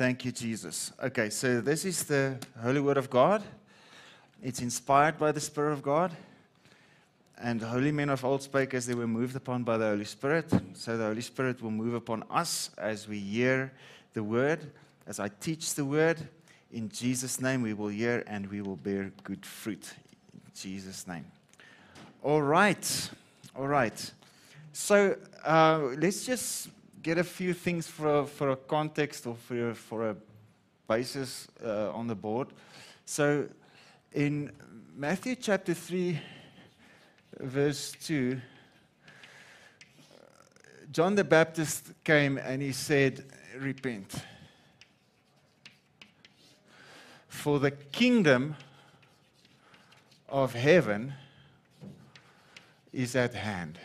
Thank you, Jesus. Okay, so this is the Holy Word of God. It's inspired by the Spirit of God. And holy men of old spake as they were moved upon by the Holy Spirit. So the Holy Spirit will move upon us as we hear the Word, as I teach the Word. In Jesus' name, we will hear and we will bear good fruit. In Jesus' name. All right. All right. So uh, let's just get a few things for, for a context or for, for a basis uh, on the board. So in Matthew chapter 3, verse 2, John the Baptist came and he said, Repent. For the kingdom of heaven is at hand.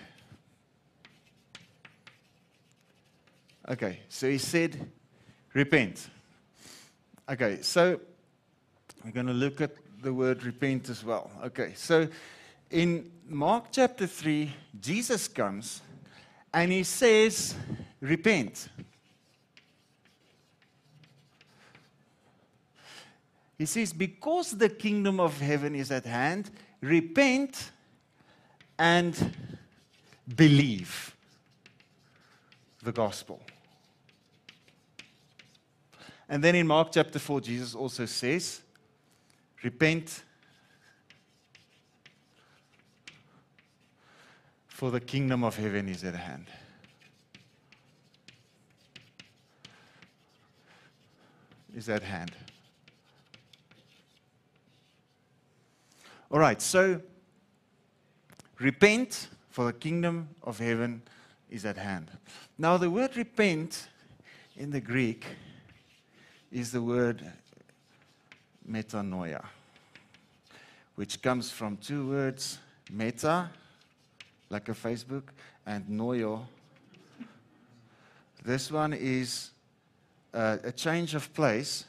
Okay, so he said, repent. Okay, so we're going to look at the word repent as well. Okay, so in Mark chapter 3, Jesus comes and he says, repent. He says, because the kingdom of heaven is at hand, repent and believe the gospel. And then in Mark chapter 4, Jesus also says, Repent, for the kingdom of heaven is at hand. Is at hand. All right, so repent, for the kingdom of heaven is at hand. Now, the word repent in the Greek is the word metanoia, which comes from two words meta, like a Facebook, and noio. This one is uh, a change of place.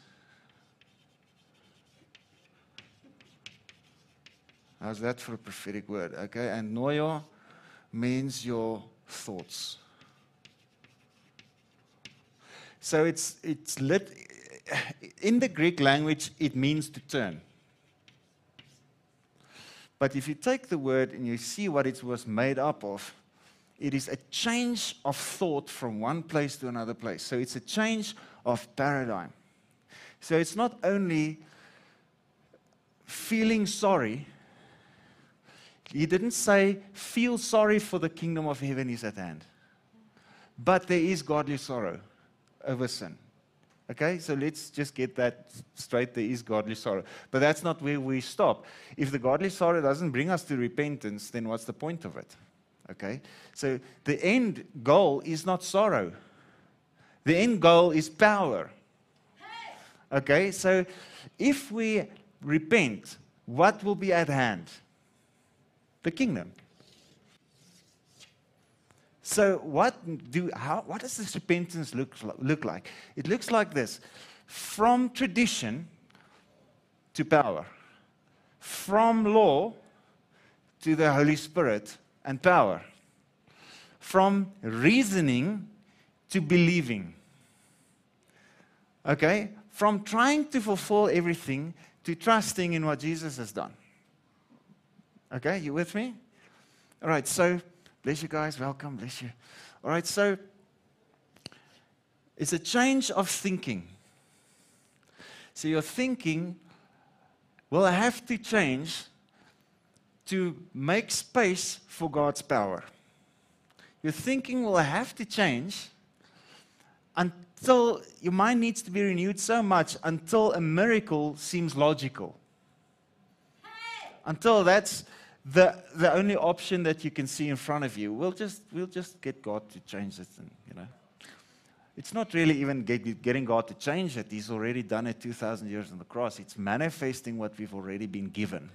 How's that for a prophetic word? Okay, and noio means your thoughts. So it's, it's lit, in the Greek language, it means to turn. But if you take the word and you see what it was made up of, it is a change of thought from one place to another place. So it's a change of paradigm. So it's not only feeling sorry. He didn't say, feel sorry for the kingdom of heaven is at hand. But there is godly sorrow over sin. Okay, so let's just get that straight. There is godly sorrow. But that's not where we stop. If the godly sorrow doesn't bring us to repentance, then what's the point of it? Okay, so the end goal is not sorrow, the end goal is power. Okay, so if we repent, what will be at hand? The kingdom. So, what, do, how, what does this repentance look, look like? It looks like this from tradition to power, from law to the Holy Spirit and power, from reasoning to believing. Okay? From trying to fulfill everything to trusting in what Jesus has done. Okay, you with me? All right, so Bless you guys. Welcome. Bless you. All right. So it's a change of thinking. So your thinking will have to change to make space for God's power. Your thinking will have to change until your mind needs to be renewed so much until a miracle seems logical. Until that's the, the only option that you can see in front of you, we'll just, we'll just get God to change it. And, you know. It's not really even get, getting God to change it. He's already done it 2,000 years on the cross. It's manifesting what we've already been given.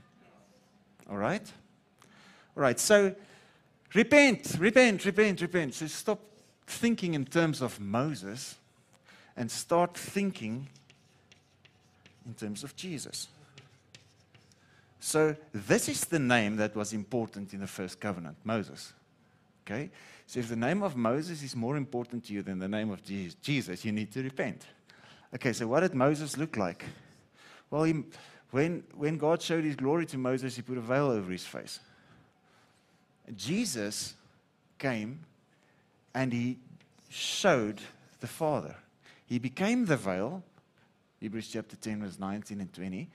All right? All right, so repent, repent, repent, repent. So stop thinking in terms of Moses and start thinking in terms of Jesus. So, this is the name that was important in the first covenant Moses. Okay? So, if the name of Moses is more important to you than the name of Jesus, you need to repent. Okay, so what did Moses look like? Well, he, when, when God showed his glory to Moses, he put a veil over his face. Jesus came and he showed the Father. He became the veil, Hebrews chapter 10, verse 19 and 20,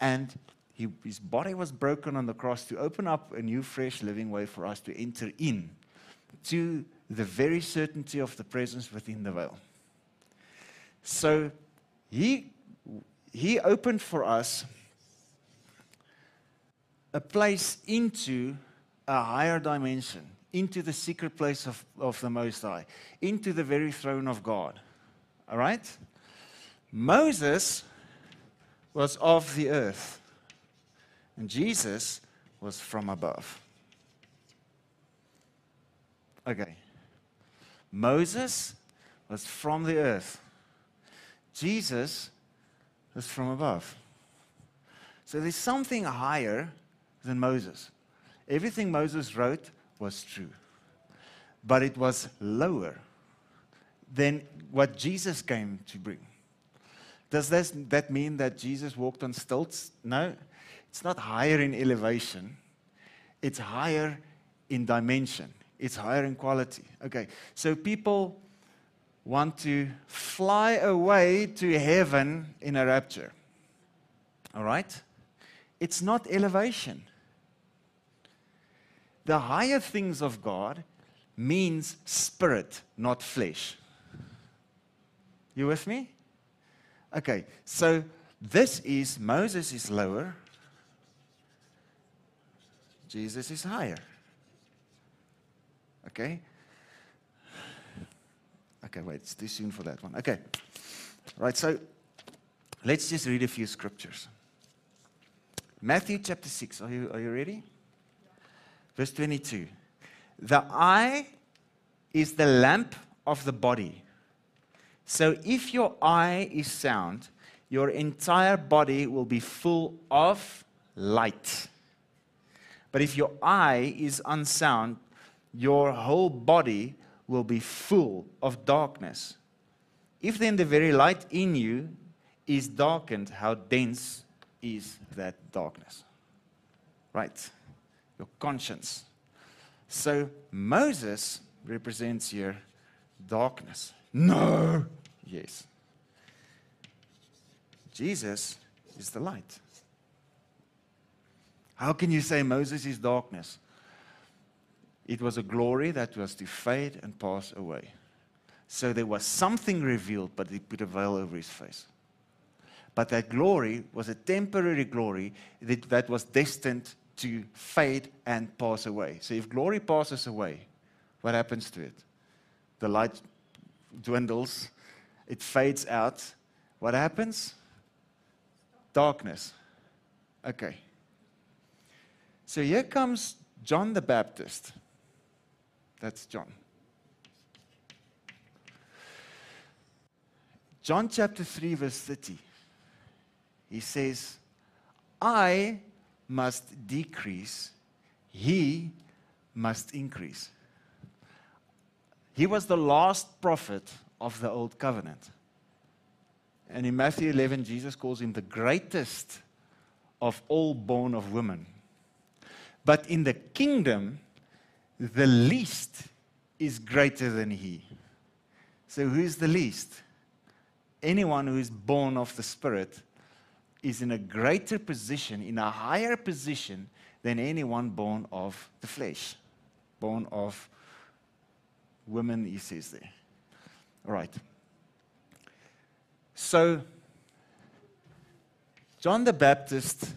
and he, his body was broken on the cross to open up a new, fresh, living way for us to enter in to the very certainty of the presence within the veil. So he, he opened for us a place into a higher dimension, into the secret place of, of the Most High, into the very throne of God. All right? Moses was of the earth, and Jesus was from above. Okay. Moses was from the earth. Jesus was from above. So there's something higher than Moses. Everything Moses wrote was true, but it was lower than what Jesus came to bring. Does this, that mean that Jesus walked on stilts? No, it's not higher in elevation, it's higher in dimension, it's higher in quality. Okay, so people want to fly away to heaven in a rapture. All right? It's not elevation. The higher things of God means spirit, not flesh. You with me? Okay, so this is Moses is lower, Jesus is higher. Okay? Okay, wait, it's too soon for that one. Okay. Right, so let's just read a few scriptures. Matthew chapter 6. Are you, are you ready? Verse 22. The eye is the lamp of the body. So if your eye is sound, your entire body will be full of light. But if your eye is unsound, your whole body will be full of darkness. If then the very light in you is darkened, how dense is that darkness? Right? Your conscience. So Moses represents here darkness. No! Yes. Jesus is the light. How can you say Moses is darkness? It was a glory that was to fade and pass away. So there was something revealed, but he put a veil over his face. But that glory was a temporary glory that, that was destined to fade and pass away. So if glory passes away, what happens to it? The light dwindles, it fades out. What happens? Darkness. Okay. So here comes John the Baptist. That's John. John chapter 3, verse 30. He says, I must decrease, he must increase. He was the last prophet of the old covenant. And in Matthew 11, Jesus calls him the greatest of all born of women. But in the kingdom, the least is greater than he. So, who's the least? Anyone who is born of the Spirit is in a greater position, in a higher position than anyone born of the flesh, born of women, he says there. All right. So, John the Baptist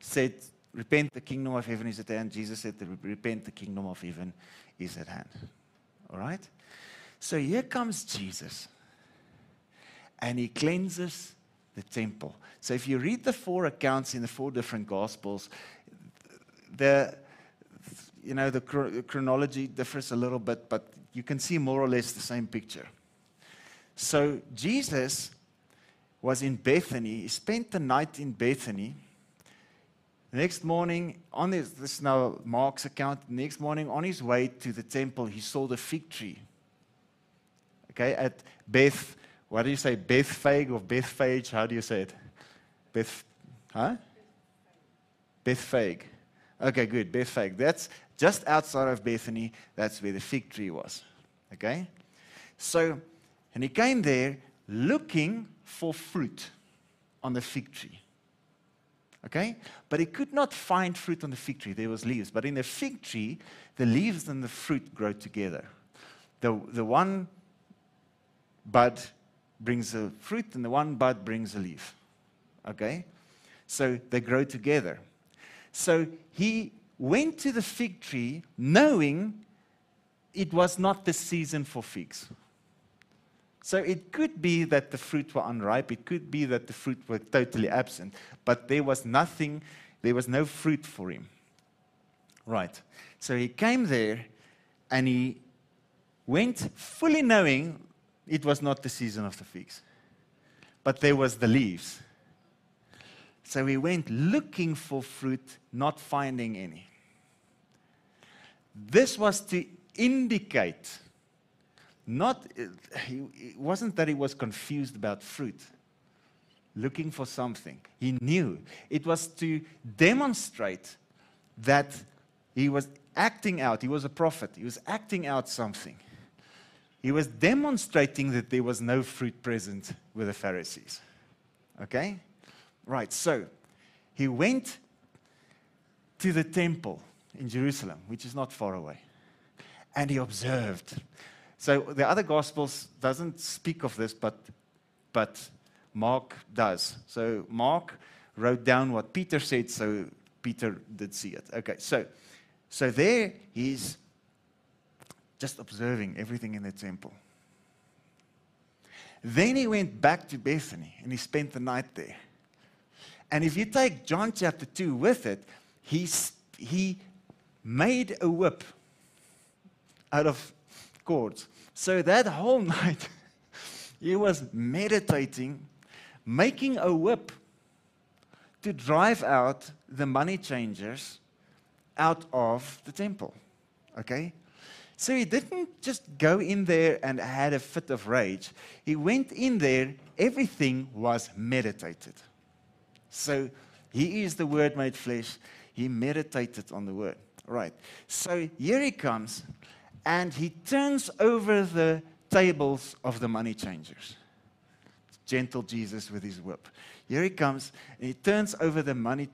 said, Repent, the kingdom of heaven is at hand. Jesus said, Repent, the kingdom of heaven is at hand. All right? So here comes Jesus, and he cleanses the temple. So if you read the four accounts in the four different gospels, the you know the chronology differs a little bit, but you can see more or less the same picture. So Jesus was in Bethany. He spent the night in Bethany the next morning, on this, this is now Mark's account. The next morning, on his way to the temple, he saw the fig tree. Okay, at Beth, what do you say, Bethphage or Bethphage? How do you say it? Beth, huh? Bethphage. Okay, good. Bethphage. That's just outside of Bethany. That's where the fig tree was. Okay? So, and he came there looking for fruit on the fig tree. Okay? But he could not find fruit on the fig tree. There was leaves. But in the fig tree, the leaves and the fruit grow together. The, the one bud brings a fruit, and the one bud brings a leaf. Okay? So they grow together. So he went to the fig tree knowing it was not the season for figs. So it could be that the fruit were unripe, it could be that the fruit were totally absent, but there was nothing, there was no fruit for him. Right. So he came there and he went fully knowing it was not the season of the figs, but there was the leaves. So he went looking for fruit, not finding any. This was to indicate, not, it wasn't that he was confused about fruit, looking for something. He knew. It was to demonstrate that he was acting out. He was a prophet. He was acting out something. He was demonstrating that there was no fruit present with the Pharisees. Okay? Right, so he went to the temple in Jerusalem, which is not far away, and he observed. So the other gospels doesn't speak of this, but but Mark does. So Mark wrote down what Peter said, so Peter did see it. Okay, so so there he's just observing everything in the temple. Then he went back to Bethany and he spent the night there. And if you take John chapter 2 with it, he, he made a whip out of So that whole night, he was meditating, making a whip to drive out the money changers out of the temple. Okay? So he didn't just go in there and had a fit of rage. He went in there, everything was meditated. So he is the Word made flesh. He meditated on the Word. Right. So here he comes, and he turns over the tables of the money changers. Gentle Jesus with his whip. Here he comes, and he turns over the money,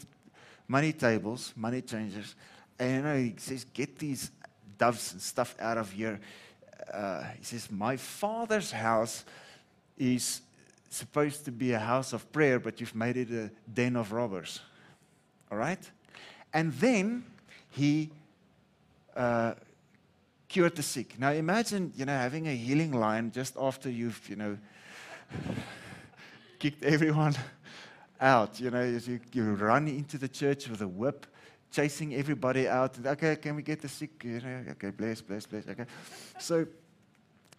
money tables, money changers, and you know, he says, Get these doves and stuff out of here. Uh, he says, My father's house is supposed to be a house of prayer, but you've made it a den of robbers. All right? And then he uh, cured the sick. Now imagine, you know, having a healing line just after you've, you know, kicked everyone out. You know, you, you run into the church with a whip chasing everybody out. Okay, can we get the sick? You know, Okay, bless, bless, bless. Okay. So,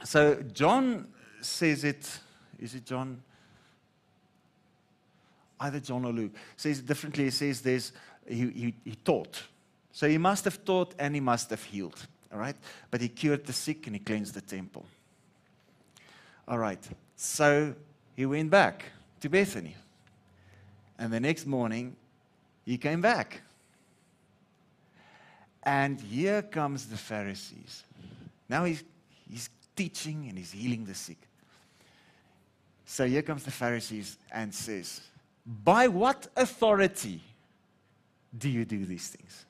so John says it. Is it John? Either John or Luke says it differently. He says there's he, he, he taught. So he must have taught and he must have healed. All right, but he cured the sick and he cleansed the temple. All right, so he went back to Bethany, and the next morning he came back. And here comes the Pharisees. Now he's, he's teaching and he's healing the sick. So here comes the Pharisees and says, By what authority do you do these things?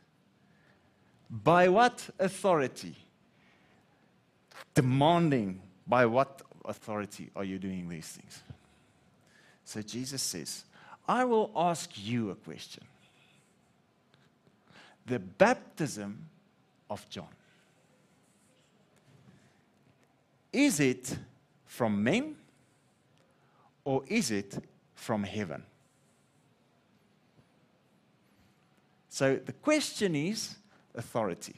By what authority? Demanding, by what authority are you doing these things? So Jesus says, I will ask you a question the baptism of John? Is it from men or is it from heaven? So the question is authority.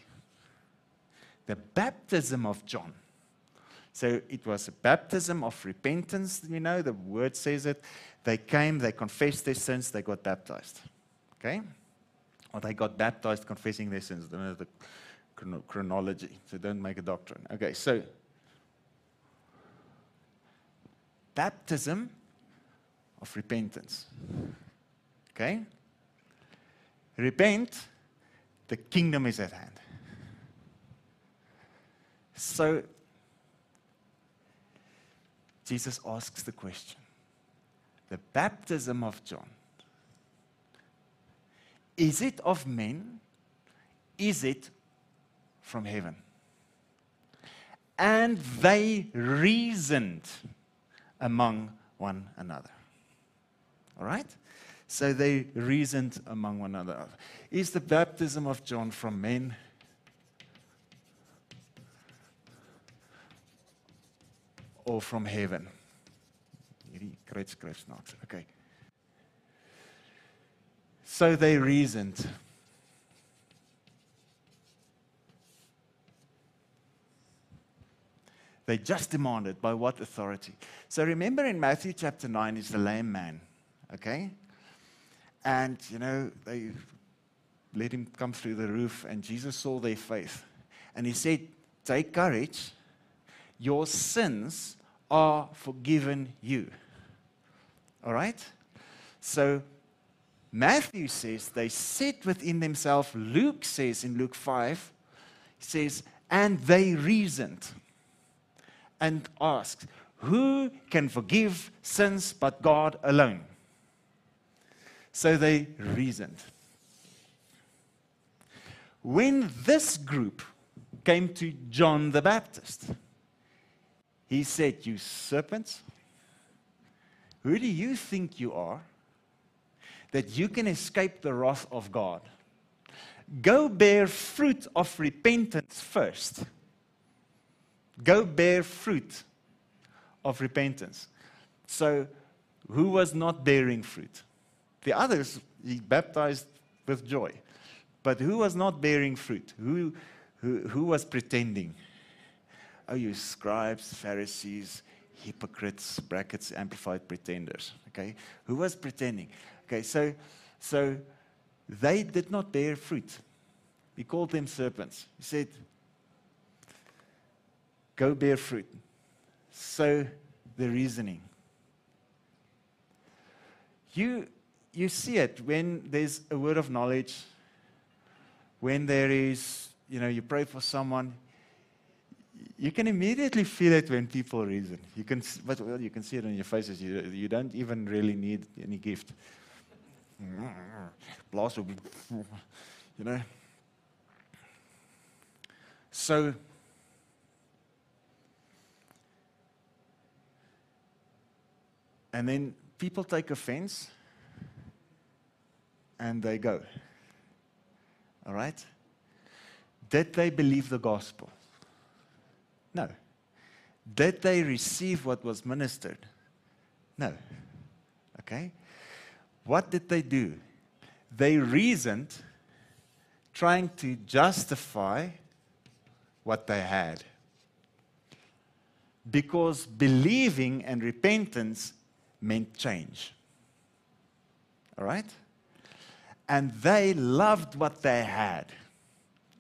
The baptism of John. So it was a baptism of repentance, you know, the word says it. They came, they confessed their sins, they got baptized. Okay? or they got baptized confessing their sins. Don't know the chronology, so don't make a doctrine. Okay, so baptism of repentance. Okay? Repent, the kingdom is at hand. So, Jesus asks the question the baptism of John, is it of men? Is it from heaven? And they reasoned among one another. All right? So they reasoned among one another. Is the baptism of John from men? Or from heaven? Okay. So they reasoned. They just demanded by what authority. So remember in Matthew chapter 9 is the lame man, okay? And, you know, they let him come through the roof, and Jesus saw their faith. And he said, Take courage, your sins are forgiven you. All right? So Matthew says they said within themselves, Luke says in Luke 5, says, and they reasoned and asked, Who can forgive sins but God alone? So they reasoned. When this group came to John the Baptist, he said, You serpents, who do you think you are that you can escape the wrath of God? Go bear fruit of repentance first. Go bear fruit of repentance. So, who was not bearing fruit? The others he baptized with joy. But who was not bearing fruit? Who, who, who was pretending? Oh, you scribes, Pharisees, hypocrites, brackets, amplified pretenders. Okay? Who was pretending? Okay, so, so they did not bear fruit. He called them serpents. He said, Go bear fruit. So the reasoning. You you see it when there's a word of knowledge, when there is, you know, you pray for someone, you can immediately feel it when people reason. You can, but well, you can see it on your faces. You, you don't even really need any gift. Blast, you know. So, and then people take offense and they go. All right? Did they believe the gospel? No. Did they receive what was ministered? No. Okay? What did they do? They reasoned trying to justify what they had. Because believing and repentance meant change. All right? And they loved what they had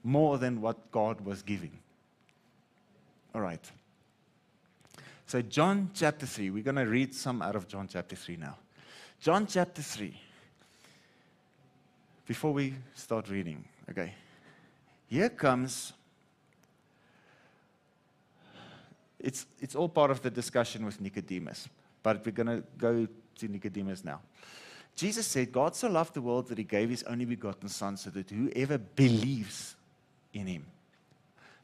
more than what God was giving. All right. So, John chapter 3, we're going to read some out of John chapter 3 now. John chapter 3. Before we start reading, okay, here comes. It's, it's all part of the discussion with Nicodemus, but we're going to go to Nicodemus now. Jesus said, God so loved the world that he gave his only begotten Son so that whoever believes in him,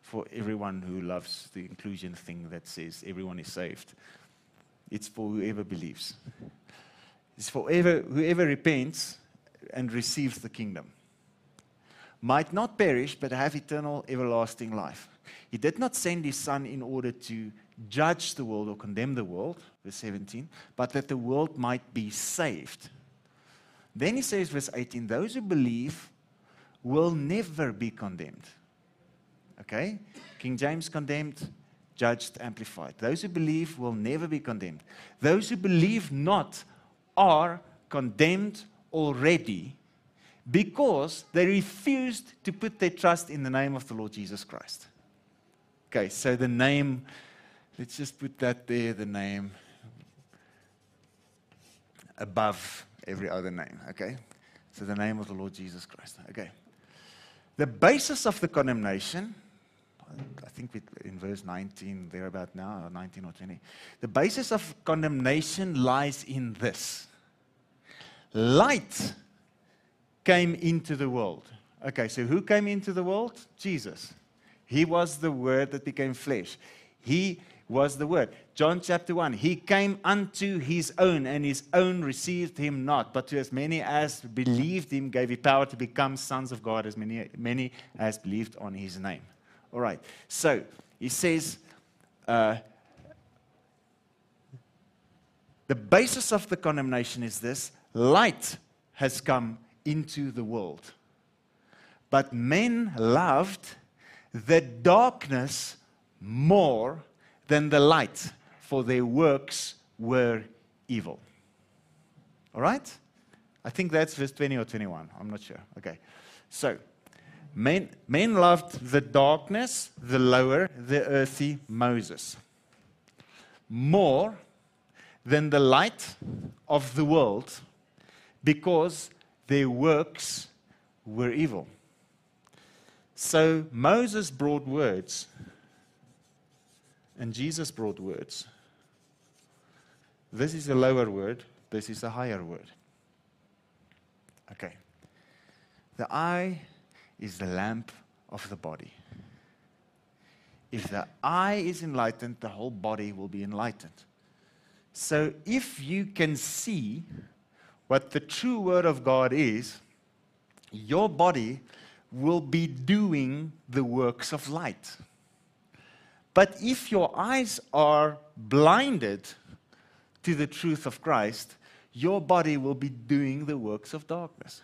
for everyone who loves the inclusion thing that says everyone is saved, it's for whoever believes. It's for whoever, whoever repents and receives the kingdom. Might not perish, but have eternal, everlasting life. He did not send his Son in order to judge the world or condemn the world, verse 17, but that the world might be saved then he says, verse 18, those who believe will never be condemned. Okay? King James condemned, judged, amplified. Those who believe will never be condemned. Those who believe not are condemned already because they refused to put their trust in the name of the Lord Jesus Christ. Okay, so the name, let's just put that there, the name. above every other name. Okay? So the name of the Lord Jesus Christ. Okay. The basis of the condemnation, I think in verse 19, they're about now, 19 or 20. The basis of condemnation lies in this light came into the world. Okay, so who came into the world? Jesus. He was the Word that became flesh. He was the Word. John chapter 1 He came unto his own, and his own received him not. But to as many as believed him, gave he power to become sons of God, as many, many as believed on his name. All right. So he says, uh, the basis of the condemnation is this light has come into the world. But men loved the darkness more than the light, for their works were evil. All right? I think that's verse 20 or 21. I'm not sure. Okay. So, men, men loved the darkness, the lower, the earthy Moses, more than the light of the world because their works were evil. So Moses brought words, and Jesus brought words. This is a lower word, this is a higher word. Okay. The eye is the lamp of the body. If the eye is enlightened, the whole body will be enlightened. So if you can see what the true word of God is, your body will be doing the works of light. But if your eyes are blinded to the truth of Christ, your body will be doing the works of darkness.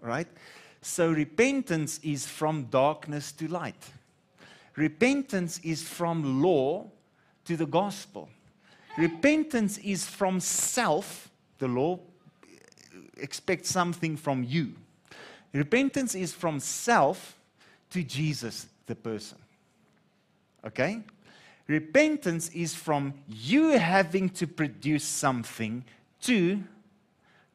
Right? So repentance is from darkness to light. Repentance is from law to the gospel. Repentance is from self. The law expects something from you. Repentance is from self to Jesus, the person. Okay? Repentance is from you having to produce something to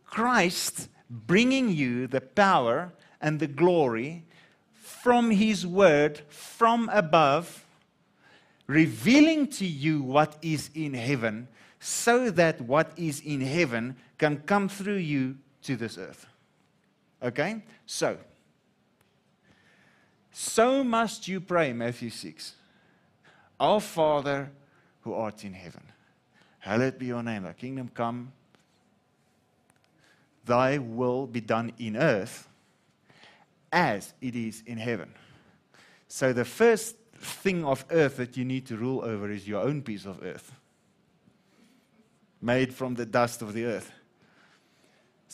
Christ bringing you the power and the glory from His Word from above, revealing to you what is in heaven, so that what is in heaven can come through you to this earth. Okay? So, so must you pray, Matthew 6. Our Father who art in heaven, hallowed be your name, thy kingdom come, thy will be done in earth as it is in heaven. So, the first thing of earth that you need to rule over is your own piece of earth, made from the dust of the earth.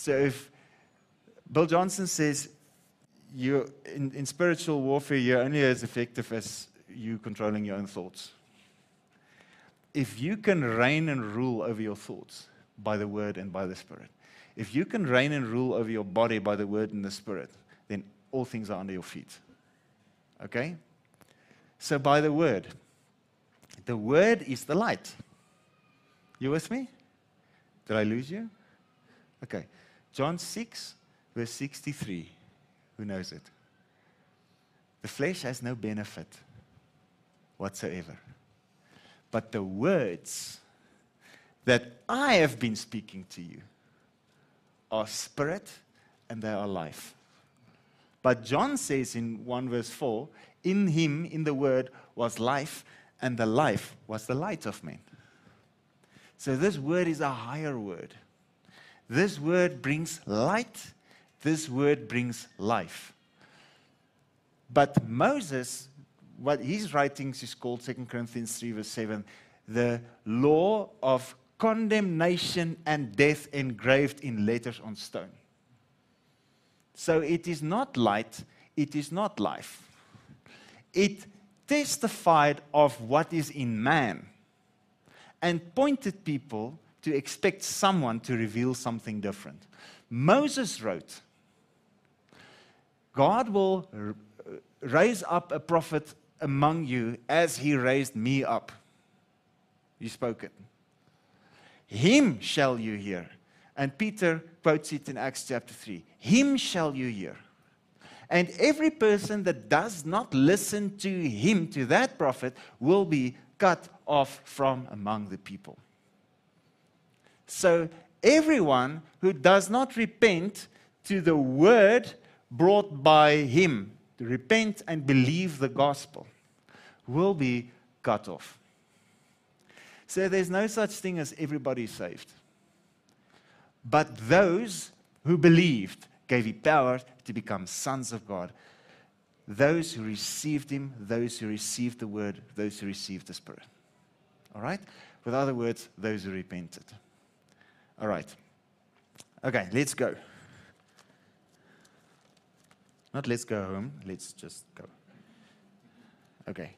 So if Bill Johnson says you in, in spiritual warfare, you're only as effective as you controlling your own thoughts. If you can reign and rule over your thoughts by the word and by the spirit, if you can reign and rule over your body by the word and the spirit, then all things are under your feet. Okay? So by the word. The word is the light. You with me? Did I lose you? Okay. John 6, verse 63. Who knows it? The flesh has no benefit whatsoever. But the words that I have been speaking to you are spirit and they are life. But John says in 1 verse 4 In him, in the word, was life, and the life was the light of men. So this word is a higher word. This word brings light, this word brings life. But Moses, what his writings is called 2 Corinthians 3, verse 7, the law of condemnation and death engraved in letters on stone. So it is not light, it is not life. It testified of what is in man and pointed people to expect someone to reveal something different. Moses wrote, God will uh, raise up a prophet among you as he raised me up. You spoke it. Him shall you hear. And Peter quotes it in Acts chapter 3 Him shall you hear. And every person that does not listen to him, to that prophet, will be cut off from among the people. So, everyone who does not repent to the word brought by him, repent and believe the gospel, will be cut off. So, there's no such thing as everybody saved. But those who believed gave him power to become sons of God. Those who received him, those who received the word, those who received the Spirit. All right? With other words, those who repented. All right. Okay, let's go. Not let's go home, let's just go. Okay.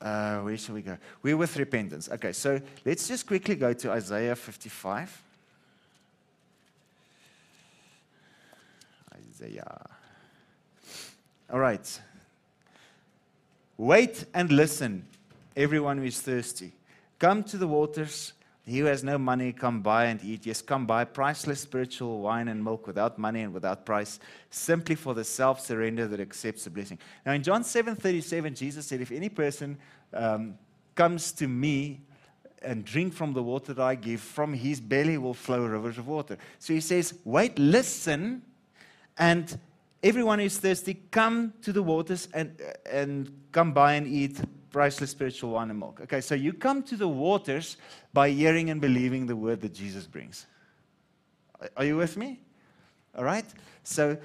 Uh, where shall we go? We're with repentance. Okay, so let's just quickly go to Isaiah 55. Isaiah. All right. Wait and listen, everyone who is thirsty. Come to the waters. He who has no money, come buy and eat. Yes, come buy priceless spiritual wine and milk without money and without price, simply for the self surrender that accepts the blessing. Now, in John 7 37, Jesus said, If any person um, comes to me and drink from the water that I give, from his belly will flow rivers of water. So he says, Wait, listen and everyone who's thirsty, come to the waters and, and come buy and eat priceless spiritual wine and milk. Okay, so you come to the waters by hearing and believing the word that Jesus brings. Are you with me? All right? So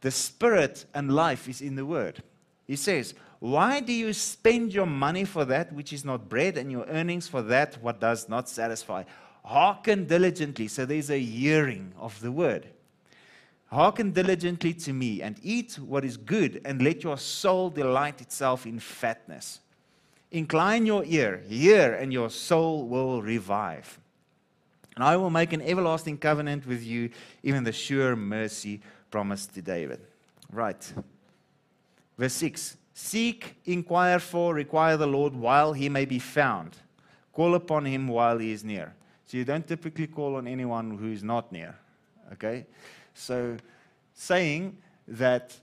the spirit and life is in the word. He says, Why do you spend your money for that which is not bread and your earnings for that what does not satisfy? Hearken diligently. So there's a hearing of the word. Hearken diligently to me and eat what is good, and let your soul delight itself in fatness. Incline your ear, hear, and your soul will revive. And I will make an everlasting covenant with you, even the sure mercy promised to David. Right. Verse 6 Seek, inquire for, require the Lord while he may be found. Call upon him while he is near. So you don't typically call on anyone who is not near. Okay? So, saying that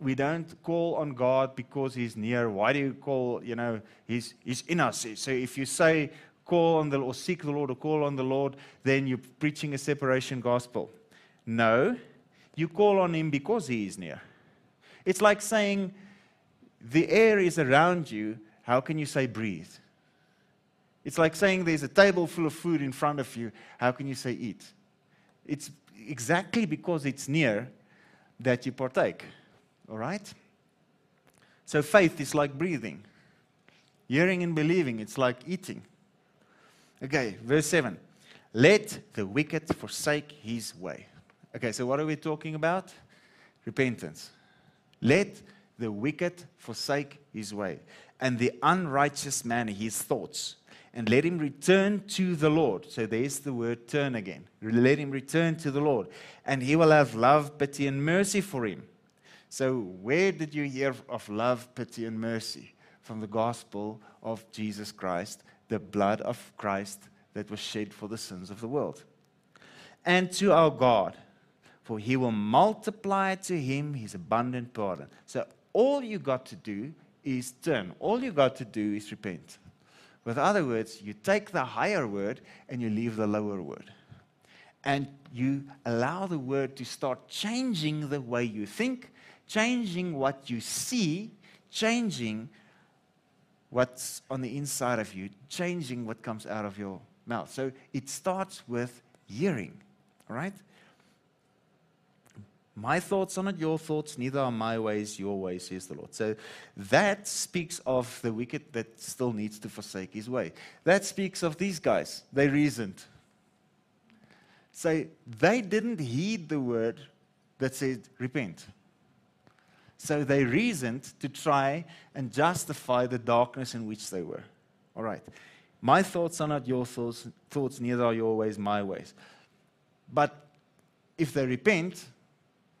we don't call on God because He's near. Why do you call, you know, He's, he's in us? So if you say call on the or seek the Lord or call on the Lord, then you're preaching a separation gospel. No, you call on Him because He is near. It's like saying the air is around you. How can you say breathe? It's like saying there's a table full of food in front of you. How can you say eat? It's exactly because it's near that you partake. All right? So faith is like breathing. Hearing and believing, it's like eating. Okay, verse 7. Let the wicked forsake his way. Okay, so what are we talking about? Repentance. Let the wicked forsake his way, and the unrighteous man his thoughts and let him return to the Lord. So there's the word turn again. Let him return to the Lord, and he will have love, pity, and mercy for him. So, where did you hear of love, pity, and mercy? From the gospel of Jesus Christ, the blood of Christ that was shed for the sins of the world. And to our God, for he will multiply to him his abundant pardon. So, all you got to do is turn, all you got to do is repent. With other words, you take the higher word and you leave the lower word. And you allow the word to start changing the way you think, changing what you see, changing what's on the inside of you, changing what comes out of your mouth. So it starts with hearing, right? My thoughts are not your thoughts, neither are my ways your ways, says the Lord. So that speaks of the wicked that still needs to forsake his way. That speaks of these guys. They reasoned. So they didn't heed the word that said, repent. So they reasoned to try and justify the darkness in which they were. All right. My thoughts are not your thoughts, thoughts neither are your ways my ways. But if they repent,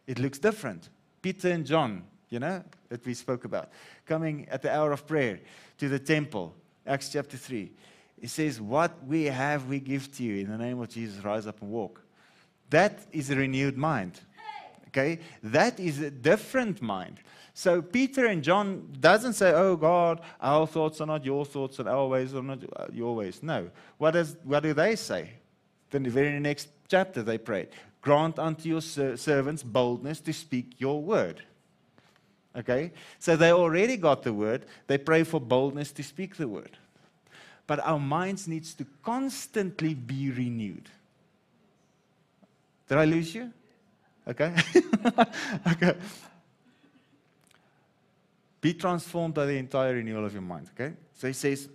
it looks different. Peter and John, you know, that we spoke about, coming at the hour of prayer to the temple, Acts chapter 3. He says, What we have, we give to you. In the name of Jesus, rise up and walk. That is a renewed mind. Okay? That is a different mind. So Peter and John doesn't say, "Oh God, our thoughts are not your thoughts, and our ways are not uh, your ways." No. What does what do they say? Then the very next chapter they prayed, "Grant unto your servants boldness to speak your word." Okay? So they already got the word. They pray for boldness to speak the word. But our minds needs to constantly be renewed. Did I lose you? Okay? okay. Be transformed by the entire renewal of your mind. Okay? So he says,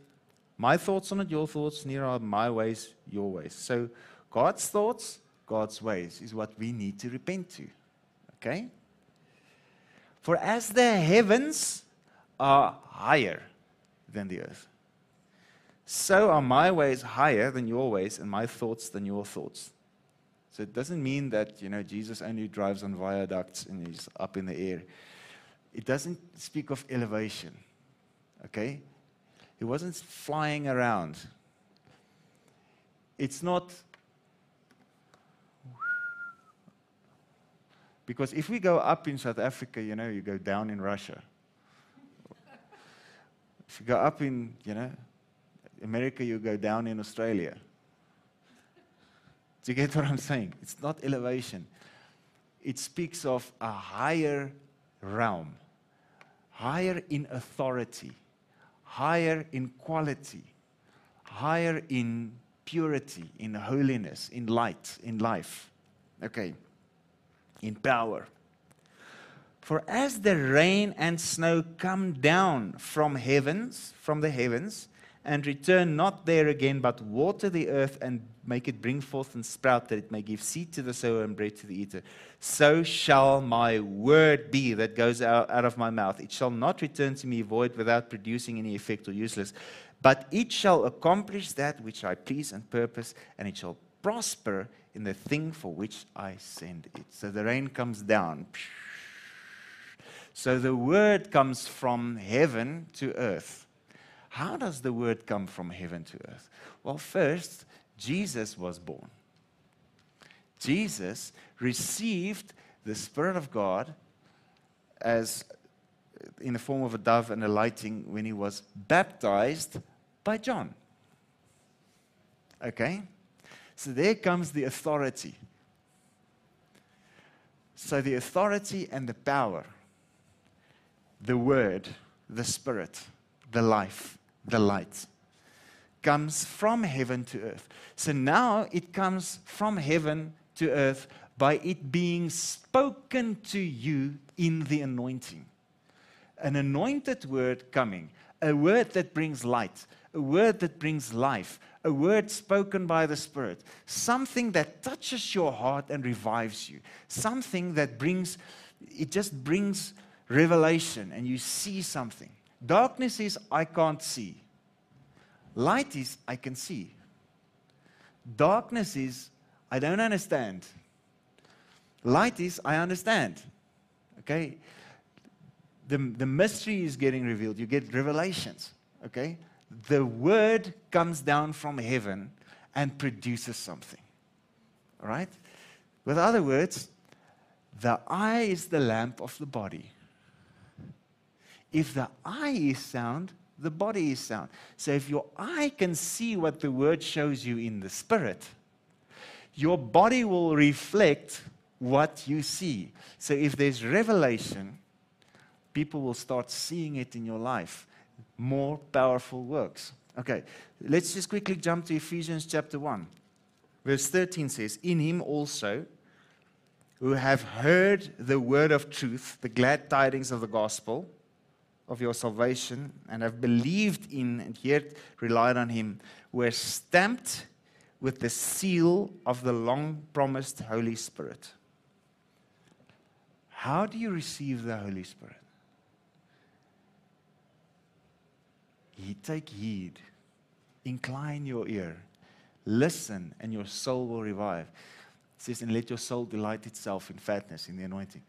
My thoughts are not your thoughts, neither are my ways your ways. So God's thoughts, God's ways is what we need to repent to. Okay? For as the heavens are higher than the earth, so are my ways higher than your ways, and my thoughts than your thoughts. So it doesn't mean that you know Jesus only drives on viaducts and he's up in the air. It doesn't speak of elevation. Okay? He wasn't flying around. It's not Because if we go up in South Africa, you know, you go down in Russia. if you go up in, you know, America, you go down in Australia. Do you get what I'm saying? It's not elevation. It speaks of a higher realm, higher in authority, higher in quality, higher in purity, in holiness, in light, in life. Okay in power. For as the rain and snow come down from heavens, from the heavens, and return not there again, but water the earth and make it bring forth and sprout, that it may give seed to the sower and bread to the eater, so shall my word be that goes out, out of my mouth. It shall not return to me void without producing any effect or useless, but it shall accomplish that which I please and purpose, and it shall prosper in the thing for which I send it. So the rain comes down. So the word comes from heaven to earth. How does the word come from heaven to earth? Well, first, Jesus was born. Jesus received the Spirit of God as in the form of a dove and a lighting when he was baptized by John. Okay? So there comes the authority. So the authority and the power, the word, the spirit, the life, the light, comes from heaven to earth. So now it comes from heaven to earth by it being spoken to you in the anointing. An anointed word coming, a word that brings light, a word that brings life, a word spoken by the Spirit, something that touches your heart and revives you, something that brings, it just brings revelation and you see something. Darkness is, I can't see. Light is, I can see. Darkness is, I don't understand. Light is, I understand. Okay? The, the mystery is getting revealed. You get revelations. Okay? the word comes down from heaven and produces something. All right? With other words, the eye is the lamp of the body. If the eye is sound, the body is sound. So if your eye can see what the word shows you in the spirit, your body will reflect what you see. So if there's revelation, people will start seeing it in your life more powerful works. Okay, let's just quickly jump to Ephesians chapter 1. Verse 13 says, In him also, who have heard the word of truth, the glad tidings of the gospel of your salvation, and have believed in and yet relied on him, were stamped with the seal of the long promised Holy Spirit. How do you receive the Holy Spirit? He take heed. Incline your ear. Listen, and your soul will revive. It says, and let your soul delight itself in fatness, in the anointing.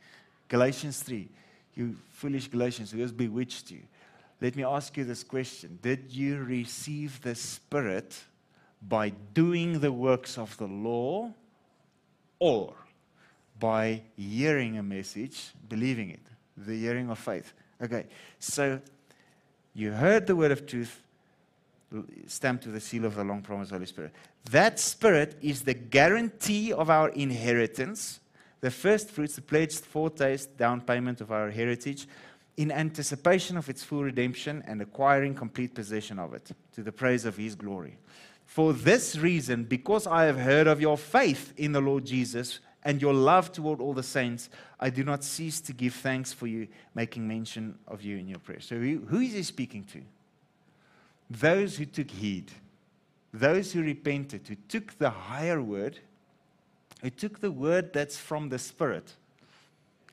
Galatians 3. You foolish Galatians, who has bewitched you? let me ask you this question Did you receive the Spirit by doing the works of the law or by hearing a message, believing it? The hearing of faith. Okay, so you heard the word of truth, stamped with the seal of the long promised Holy Spirit. That Spirit is the guarantee of our inheritance, the first fruits, the pledged foretaste, down payment of our heritage, in anticipation of its full redemption and acquiring complete possession of it, to the praise of His glory. For this reason, because I have heard of your faith in the Lord Jesus and your love toward all the saints, I do not cease to give thanks for you, making mention of you in your prayers. So, who is He speaking to? Those who took heed, those who repented, who took the higher word, who took the word that's from the Spirit.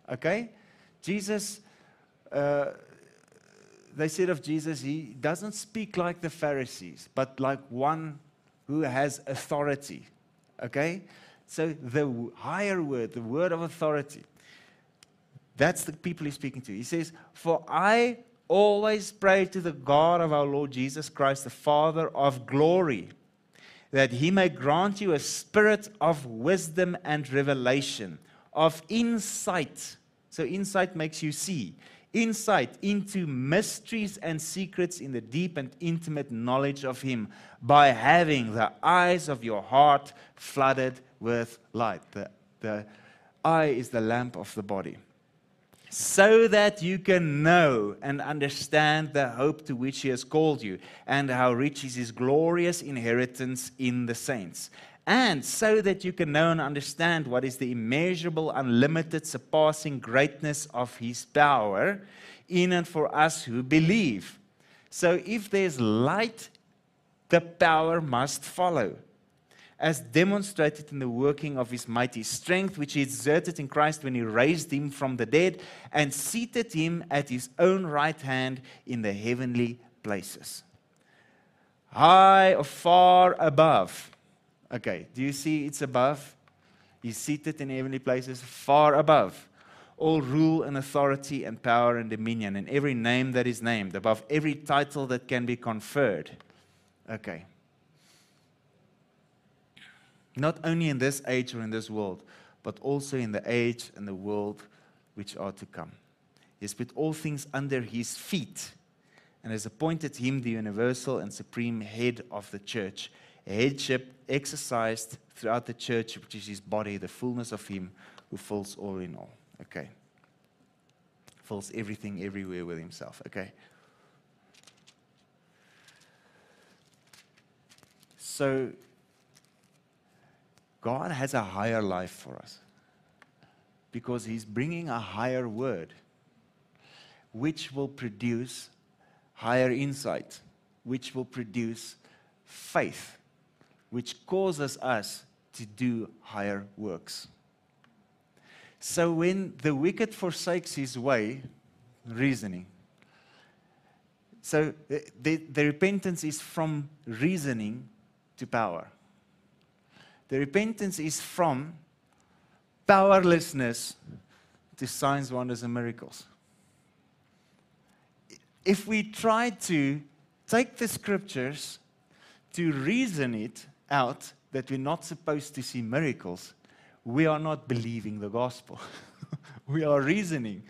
Okay? Jesus uh, they said of Jesus, he doesn't speak like the Pharisees, but like one who has authority. Okay? So the higher word, the word of authority, that's the people he's speaking to. He says, For I always pray to the God of our Lord Jesus Christ, the Father of glory, that he may grant you a spirit of wisdom and revelation, of insight. So, insight makes you see insight into mysteries and secrets in the deep and intimate knowledge of Him by having the eyes of your heart flooded with light. The, the eye is the lamp of the body. So that you can know and understand the hope to which He has called you, and how rich is His glorious inheritance in the saints and so that you can know and understand what is the immeasurable, unlimited, surpassing greatness of His power in and for us who believe. So if there's light, the power must follow. As demonstrated in the working of his mighty strength, which he exerted in Christ when he raised him from the dead and seated him at his own right hand in the heavenly places. High or far above Okay, do you see it's above? He's seated in heavenly places, far above all rule and authority and power and dominion, and every name that is named, above every title that can be conferred. Okay. Not only in this age or in this world, but also in the age and the world which are to come. He has put all things under his feet and has appointed him the universal and supreme head of the church a headship exercised throughout the church, which is his body, the fullness of him who fills all in all. Okay. Fills everything everywhere with himself. Okay. So, God has a higher life for us because He's bringing a higher word which will produce higher insight, which will produce faith which causes us to do higher works. So when the wicked forsakes his way, reasoning, so eh, the, the repentance is from reasoning to power. The repentance is from powerlessness to signs, wonders, and miracles. If we try to take the scriptures to reason it out that we're not supposed to see miracles, we are not believing the gospel. we are reasoning.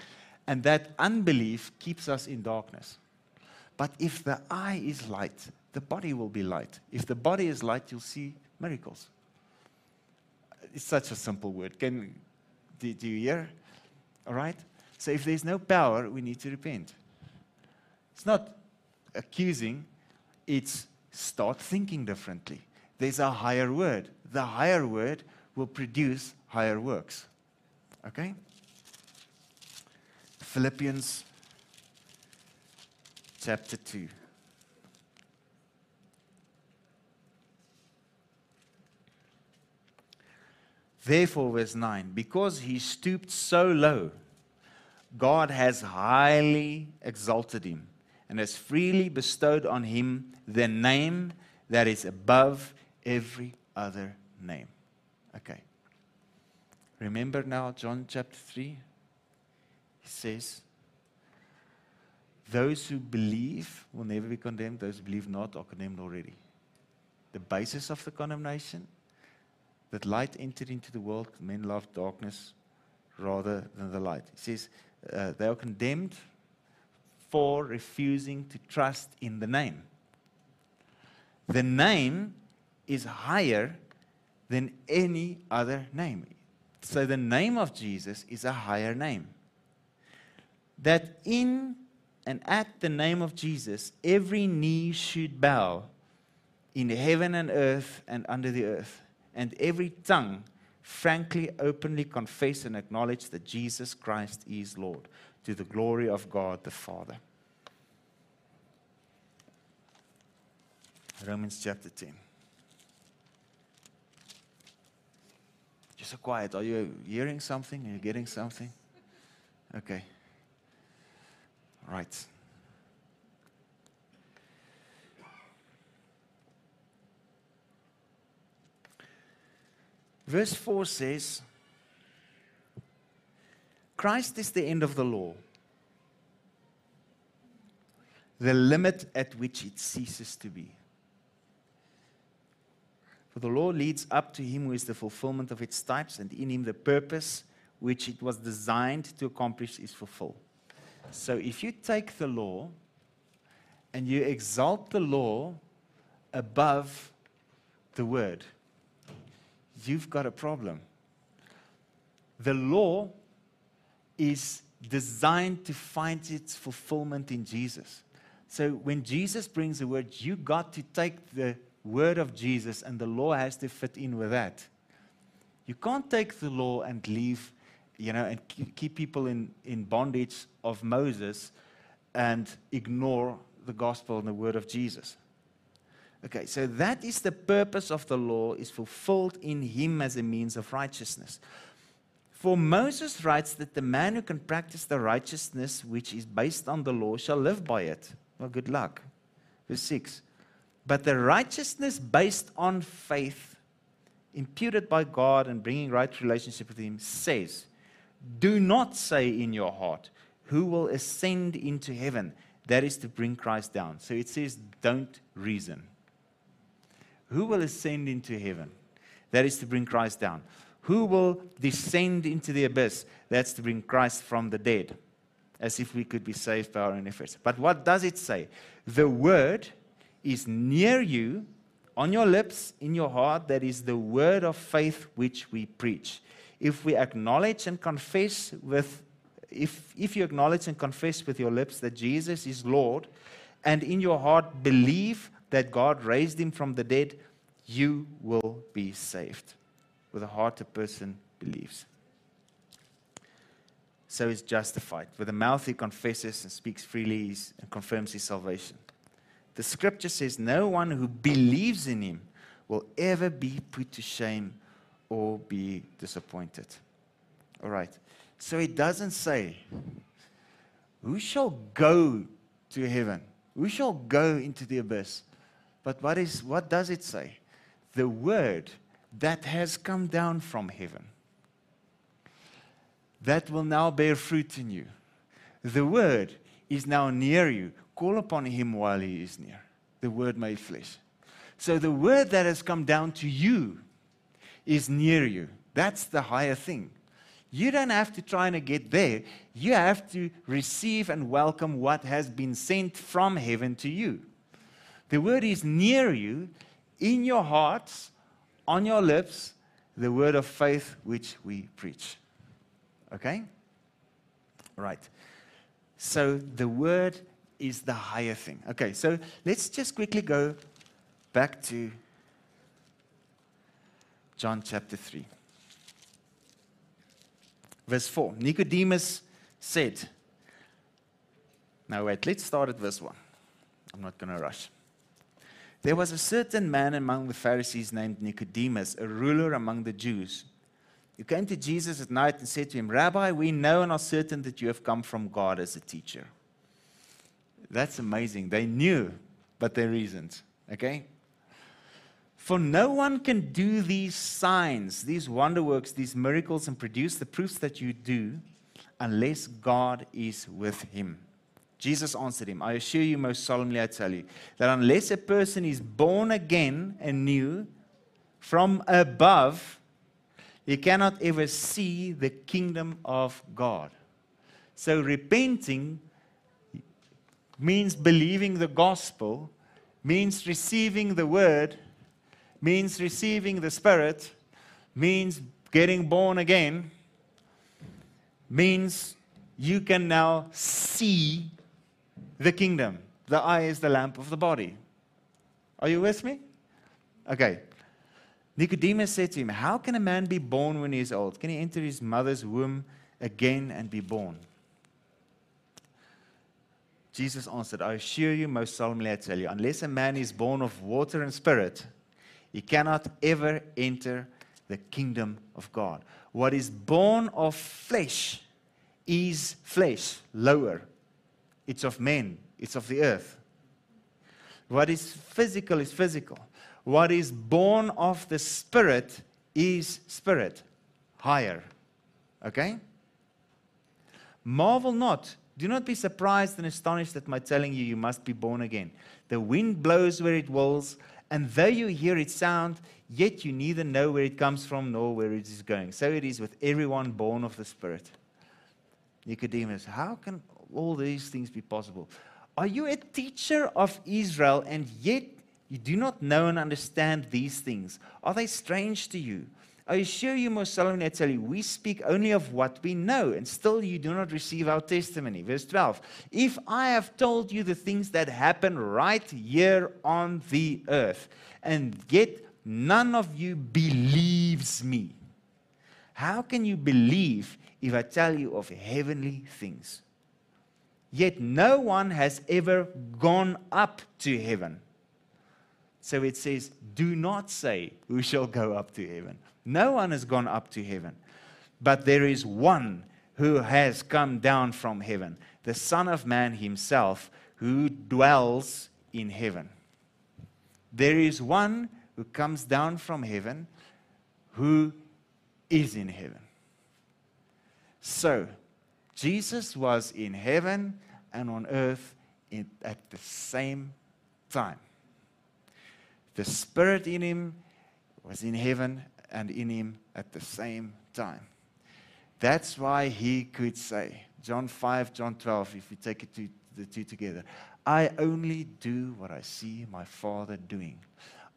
And that unbelief keeps us in darkness. But if the eye is light, the body will be light. If the body is light, you'll see miracles. It's such a simple word. Can, do, do you hear? All right? So if there's no power, we need to repent. It's not accusing, it's start thinking differently there's a higher word. The higher word will produce higher works. Okay? Philippians chapter 2. Therefore, verse 9, because he stooped so low, God has highly exalted him and has freely bestowed on him the name that is above every other name. Okay. Remember now John chapter 3? He says, Those who believe will never be condemned. Those who believe not are condemned already. The basis of the condemnation that light entered into the world, men loved darkness rather than the light. He says uh, they are condemned for refusing to trust in the name. The name is higher than any other name. So the name of Jesus is a higher name. That in and at the name of Jesus, every knee should bow in heaven and earth and under the earth, and every tongue frankly, openly confess and acknowledge that Jesus Christ is Lord to the glory of God the Father. Romans chapter 10. You're so quiet. Are you hearing something? Are you getting something? Okay. Right. Verse 4 says, Christ is the end of the law, the limit at which it ceases to be. For the law leads up to him who is the fulfillment of its types, and in him the purpose which it was designed to accomplish is fulfilled. So if you take the law and you exalt the law above the word, you've got a problem. The law is designed to find its fulfillment in Jesus. So when Jesus brings the word, you got to take the word of Jesus and the law has to fit in with that. You can't take the law and leave, you know, and keep people in, in bondage of Moses and ignore the gospel and the word of Jesus. Okay, so that is the purpose of the law is fulfilled in him as a means of righteousness. For Moses writes that the man who can practice the righteousness which is based on the law shall live by it. Well, good luck. Verse 6. But the righteousness based on faith, imputed by God and bringing right relationship with Him, says, Do not say in your heart, Who will ascend into heaven? That is to bring Christ down. So it says, Don't reason. Who will ascend into heaven? That is to bring Christ down. Who will descend into the abyss? That's to bring Christ from the dead. As if we could be saved by our own efforts. But what does it say? The word is near you, on your lips, in your heart. That is the word of faith which we preach. If we acknowledge and confess with, if, if you acknowledge and confess with your lips that Jesus is Lord, and in your heart believe that God raised him from the dead, you will be saved. With a heart, a person believes. So he's justified. With a mouth, he confesses and speaks freely and confirms his salvation. The scripture says, No one who believes in him will ever be put to shame or be disappointed. All right. So it doesn't say, Who shall go to heaven? Who shall go into the abyss? But what, is, what does it say? The word that has come down from heaven, that will now bear fruit in you. The word is now near you. Call upon him while he is near. The word made flesh. So the word that has come down to you is near you. That's the higher thing. You don't have to try and get there. You have to receive and welcome what has been sent from heaven to you. The word is near you, in your hearts, on your lips, the word of faith which we preach. Okay? Right. So the word is the higher thing. Okay, so let's just quickly go back to John chapter 3. Verse 4. Nicodemus said, Now wait, let's start at verse 1. I'm not going to rush. There was a certain man among the Pharisees named Nicodemus, a ruler among the Jews, who came to Jesus at night and said to him, Rabbi, we know and are certain that you have come from God as a teacher. That's amazing. They knew, but they reasoned. Okay? For no one can do these signs, these wonder works, these miracles, and produce the proofs that you do unless God is with him. Jesus answered him, I assure you, most solemnly, I tell you, that unless a person is born again anew from above, he cannot ever see the kingdom of God. So, repenting means believing the gospel, means receiving the word, means receiving the Spirit, means getting born again, means you can now see the kingdom. The eye is the lamp of the body. Are you with me? Okay. Nicodemus said to him, How can a man be born when he is old? Can he enter his mother's womb again and be born? Jesus answered, I assure you, most solemnly I tell you, unless a man is born of water and spirit, he cannot ever enter the kingdom of God. What is born of flesh is flesh, lower. It's of men, it's of the earth. What is physical is physical. What is born of the spirit is spirit, higher. Okay? Marvel not. Do not be surprised and astonished at my telling you, you must be born again. The wind blows where it wills, and though you hear its sound, yet you neither know where it comes from nor where it is going. So it is with everyone born of the Spirit. Nicodemus, how can all these things be possible? Are you a teacher of Israel and yet you do not know and understand these things? Are they strange to you? I assure you, most solemnly, I tell you, we speak only of what we know, and still you do not receive our testimony. Verse 12 If I have told you the things that happen right here on the earth, and yet none of you believes me, how can you believe if I tell you of heavenly things? Yet no one has ever gone up to heaven. So it says, Do not say, Who shall go up to heaven? No one has gone up to heaven, but there is one who has come down from heaven, the Son of Man himself, who dwells in heaven. There is one who comes down from heaven who is in heaven. So, Jesus was in heaven and on earth in, at the same time. The Spirit in him was in heaven and in him at the same time. That's why he could say, John 5, John 12, if we take it to the two together, I only do what I see my Father doing.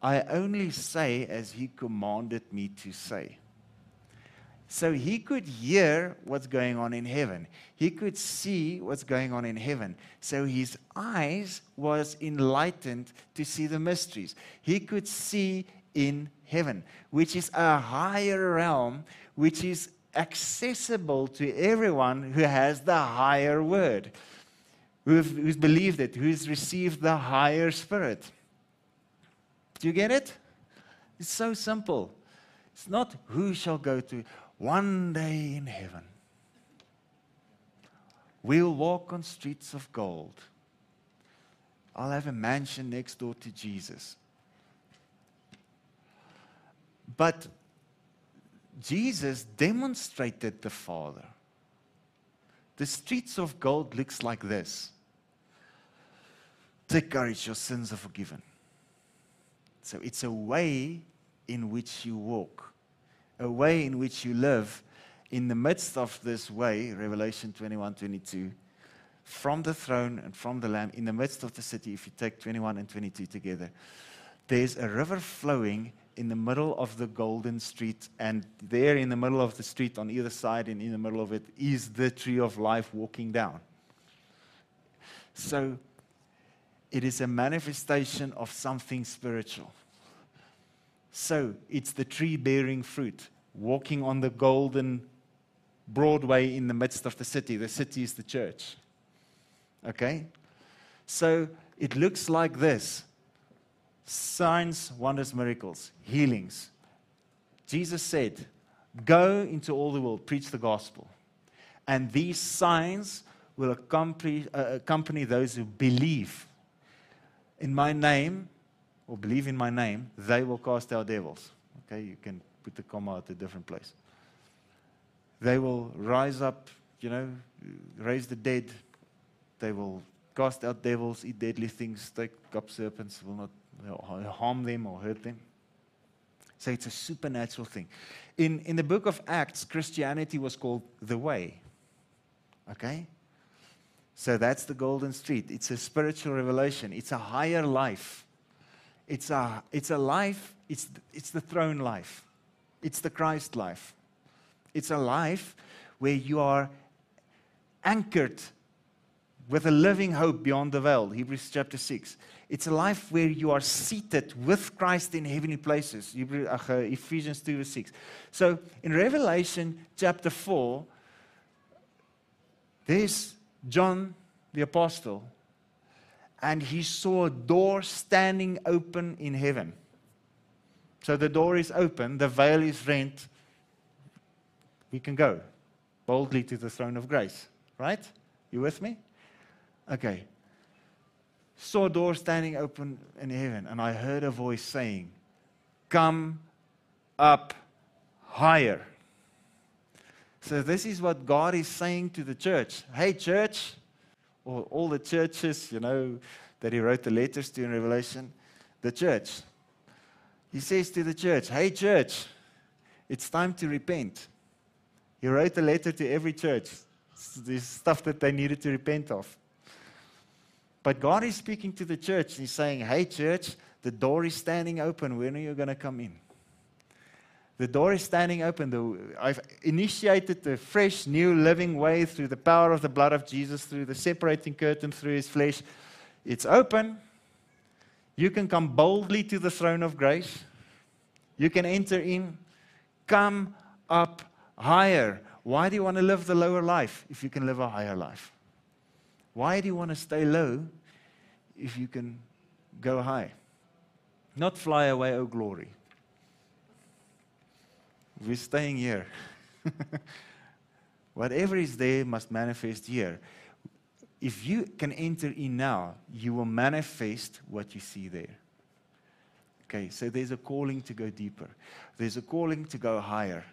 I only say as he commanded me to say. So he could hear what's going on in heaven. He could see what's going on in heaven. So his eyes was enlightened to see the mysteries. He could see in heaven, which is a higher realm, which is accessible to everyone who has the higher word, who's believed it, who's received the higher spirit. Do you get it? It's so simple. It's not who shall go to one day in heaven. We'll walk on streets of gold. I'll have a mansion next door to Jesus. But Jesus demonstrated the Father. The streets of gold looks like this. Take courage, your sins are forgiven. So it's a way in which you walk, a way in which you live in the midst of this way, Revelation 21 22, from the throne and from the Lamb, in the midst of the city, if you take 21 and 22 together, there's a river flowing in the middle of the golden street, and there in the middle of the street, on either side and in the middle of it, is the tree of life walking down. So it is a manifestation of something spiritual. So it's the tree bearing fruit, walking on the golden Broadway in the midst of the city. The city is the church. Okay? So it looks like this signs, wonders, miracles, healings. Jesus said, Go into all the world, preach the gospel. And these signs will accompany, uh, accompany those who believe in my name or believe in my name, they will cast out devils. Okay, you can put the comma at a different place. They will rise up, you know, raise the dead. They will cast out devils, eat deadly things, take up serpents, will not harm them or hurt them. So it's a supernatural thing. In, in the book of Acts, Christianity was called the way. Okay? So that's the golden street. It's a spiritual revelation, it's a higher life. It's a, it's a life, it's, it's the throne life, it's the Christ life. It's a life where you are anchored with a living hope beyond the veil. Hebrews chapter 6. It's a life where you are seated with Christ in heavenly places. Uh, Ephesians 2 verse 6. So in Revelation chapter 4, there's John the Apostle, and he saw a door standing open in heaven. So the door is open, the veil is rent. We can go boldly to the throne of grace, right? You with me? Okay. Saw a door standing open in heaven, and I heard a voice saying, Come up higher. So, this is what God is saying to the church. Hey, church, or all the churches, you know, that He wrote the letters to in Revelation, the church. He says to the church, Hey, church, it's time to repent. He wrote a letter to every church. There's stuff that they needed to repent of. But God is speaking to the church. and He's saying, Hey, church, the door is standing open. When are you going to come in? The door is standing open. The, I've initiated the fresh, new, living way through the power of the blood of Jesus, through the separating curtain, through his flesh. It's open. You can come boldly to the throne of grace. You can enter in. Come up higher. Why do you want to live the lower life if you can live a higher life? Why do you want to stay low if you can go high? Not fly away, oh glory. We're staying here. Whatever is there must manifest here. If you can enter in now, you will manifest what you see there. Okay, so there's a calling to go deeper, there's a calling to go higher.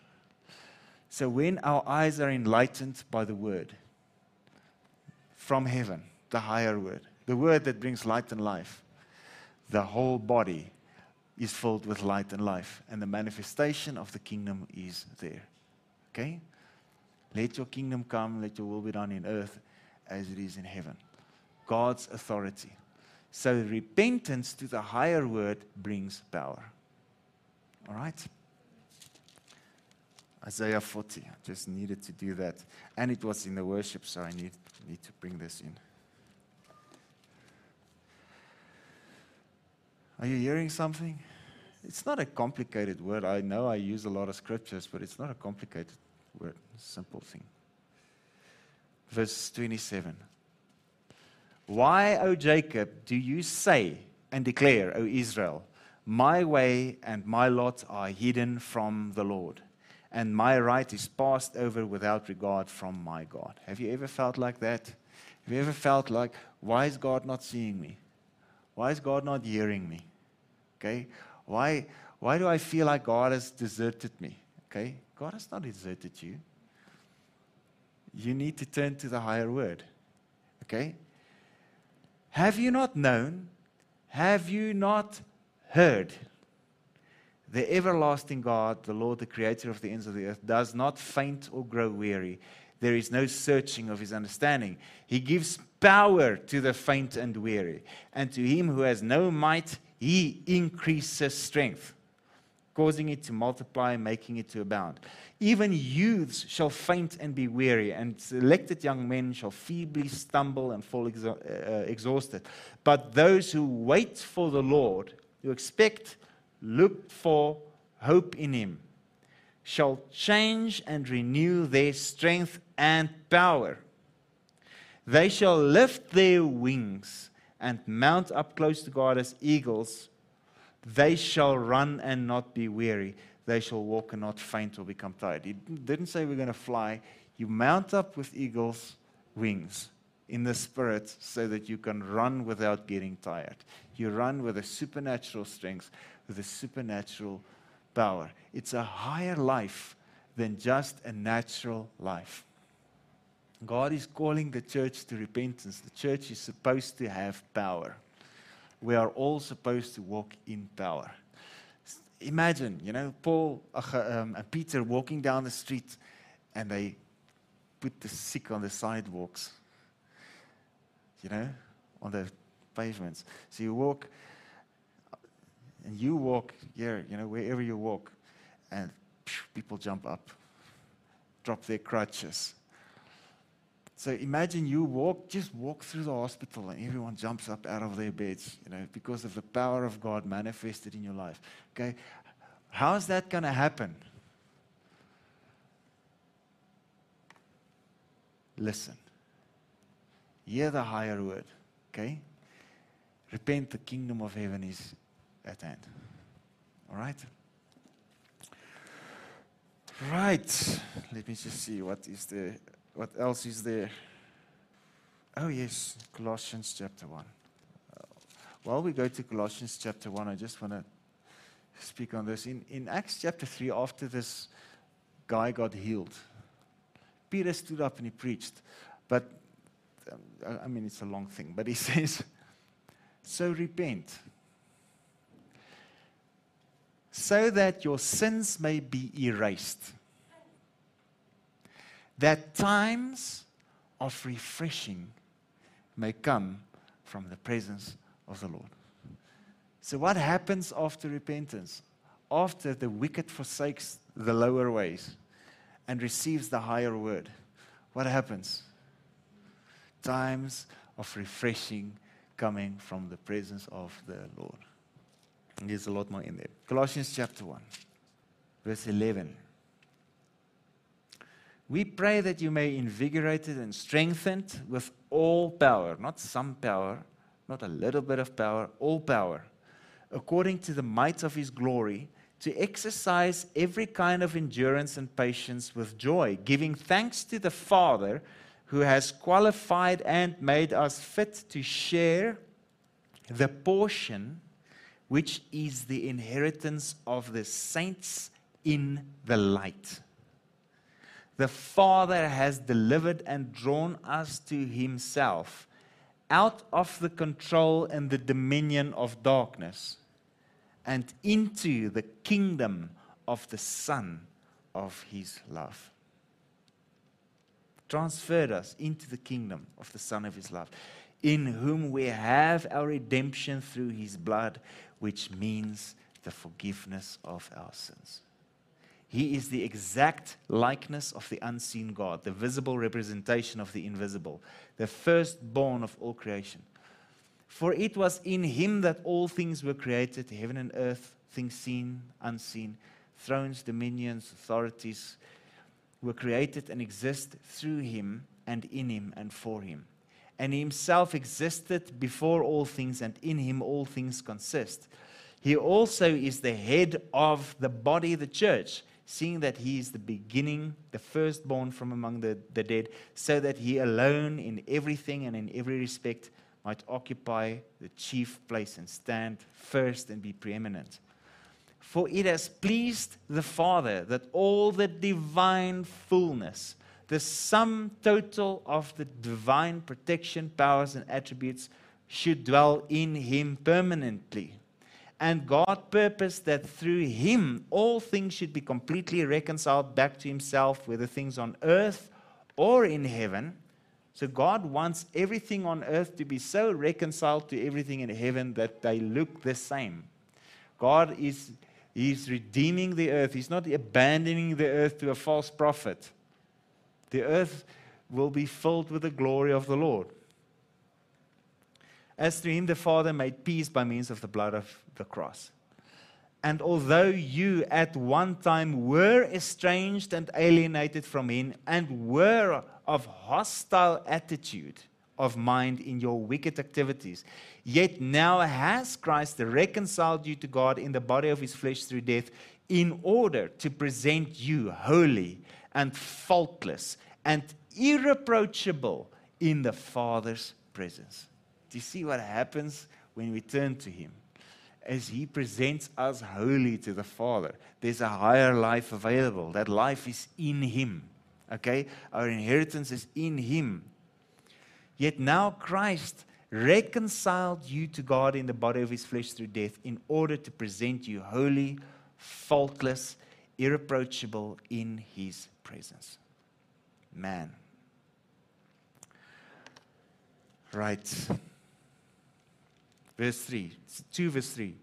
So when our eyes are enlightened by the word, from heaven, the higher word, the word that brings light and life. The whole body is filled with light and life, and the manifestation of the kingdom is there. Okay? Let your kingdom come, let your will be done in earth as it is in heaven. God's authority. So repentance to the higher word brings power. All right? Isaiah 40. I just needed to do that. And it was in the worship, so I need, need to bring this in. Are you hearing something? It's not a complicated word. I know I use a lot of scriptures, but it's not a complicated word. Simple thing. Verse 27. Why, O Jacob, do you say and declare, O Israel, my way and my lot are hidden from the Lord? and my right is passed over without regard from my God. Have you ever felt like that? Have you ever felt like, why is God not seeing me? Why is God not hearing me? Okay? Why, why do I feel like God has deserted me? Okay? God has not deserted you. You need to turn to the higher word. Okay? Have you not known? Have you not heard? The everlasting God, the Lord, the creator of the ends of the earth, does not faint or grow weary. There is no searching of his understanding. He gives power to the faint and weary. And to him who has no might, he increases strength, causing it to multiply, making it to abound. Even youths shall faint and be weary, and selected young men shall feebly stumble and fall exa- uh, exhausted. But those who wait for the Lord, who expect look for hope in him shall change and renew their strength and power. They shall lift their wings and mount up close to God as eagles. They shall run and not be weary. They shall walk and not faint or become tired. He didn't say we're going to fly. You mount up with eagles' wings in the spirit so that you can run without getting tired. You run with a supernatural strength with a supernatural power. It's a higher life than just a natural life. God is calling the church to repentance. The church is supposed to have power. We are all supposed to walk in power. Imagine, you know, Paul um, and Peter walking down the street and they put the sick on the sidewalks, you know, on the pavements. So you walk, and you walk here, you know, wherever you walk, and people jump up, drop their crutches. So imagine you walk, just walk through the hospital and everyone jumps up out of their beds, you know, because of the power of God manifested in your life. Okay? How is that going to happen? Listen. Hear the higher word. Okay? Repent, the kingdom of heaven is at hand. All right? Right. Let me just see what is there. What else is there? Oh, yes, Colossians chapter 1. Uh, while we go to Colossians chapter 1, I just want to speak on this. In, in Acts chapter 3, after this guy got healed, Peter stood up and he preached. But, um, I mean, it's a long thing, but he says, So repent, so that your sins may be erased, that times of refreshing may come from the presence of the Lord. So, what happens after repentance? After the wicked forsakes the lower ways and receives the higher word, what happens? Times of refreshing coming from the presence of the Lord. And there's a lot more in there. Colossians chapter 1, verse 11. We pray that you may invigorated and strengthened with all power, not some power, not a little bit of power, all power according to the might of his glory, to exercise every kind of endurance and patience with joy, giving thanks to the Father who has qualified and made us fit to share the portion which is the inheritance of the saints in the light. The Father has delivered and drawn us to Himself out of the control and the dominion of darkness and into the kingdom of the Son of His love. Transferred us into the kingdom of the Son of His love, in whom we have our redemption through His blood, which means the forgiveness of our sins. He is the exact likeness of the unseen God, the visible representation of the invisible, the firstborn of all creation. For it was in him that all things were created, heaven and earth, things seen, unseen, thrones, dominions, authorities were created and exist through him and in him and for him. And he himself existed before all things, and in him all things consist. He also is the head of the body, the church, seeing that he is the beginning, the firstborn from among the, the dead, so that he alone in everything and in every respect might occupy the chief place and stand first and be preeminent. For it has pleased the Father that all the divine fullness, the sum total of the divine protection, powers, and attributes, should dwell in Him permanently. And God purposed that through Him all things should be completely reconciled back to Himself, whether things on earth or in heaven so God wants everything on earth to be so reconciled to everything in heaven that they look the same. God is He's redeeming the earth. He's not abandoning the earth to a false prophet. The earth will be filled with the glory of the Lord. As to him the Father made peace by means of the blood of the cross. And although you at one time were estranged and alienated from him and were of hostile attitude of mind in your wicked activities. Yet now has Christ reconciled you to God in the body of his flesh through death in order to present you holy and faultless and irreproachable in the Father's presence. Do you see what happens when we turn to him? As he presents us holy to the Father, there's a higher life available. That life is in him. Okay? Our inheritance is in Him. Yet now Christ reconciled you to God in the body of His flesh through death in order to present you holy, faultless, irreproachable in His presence. Man. Right. Verse 3. 2 verse 3.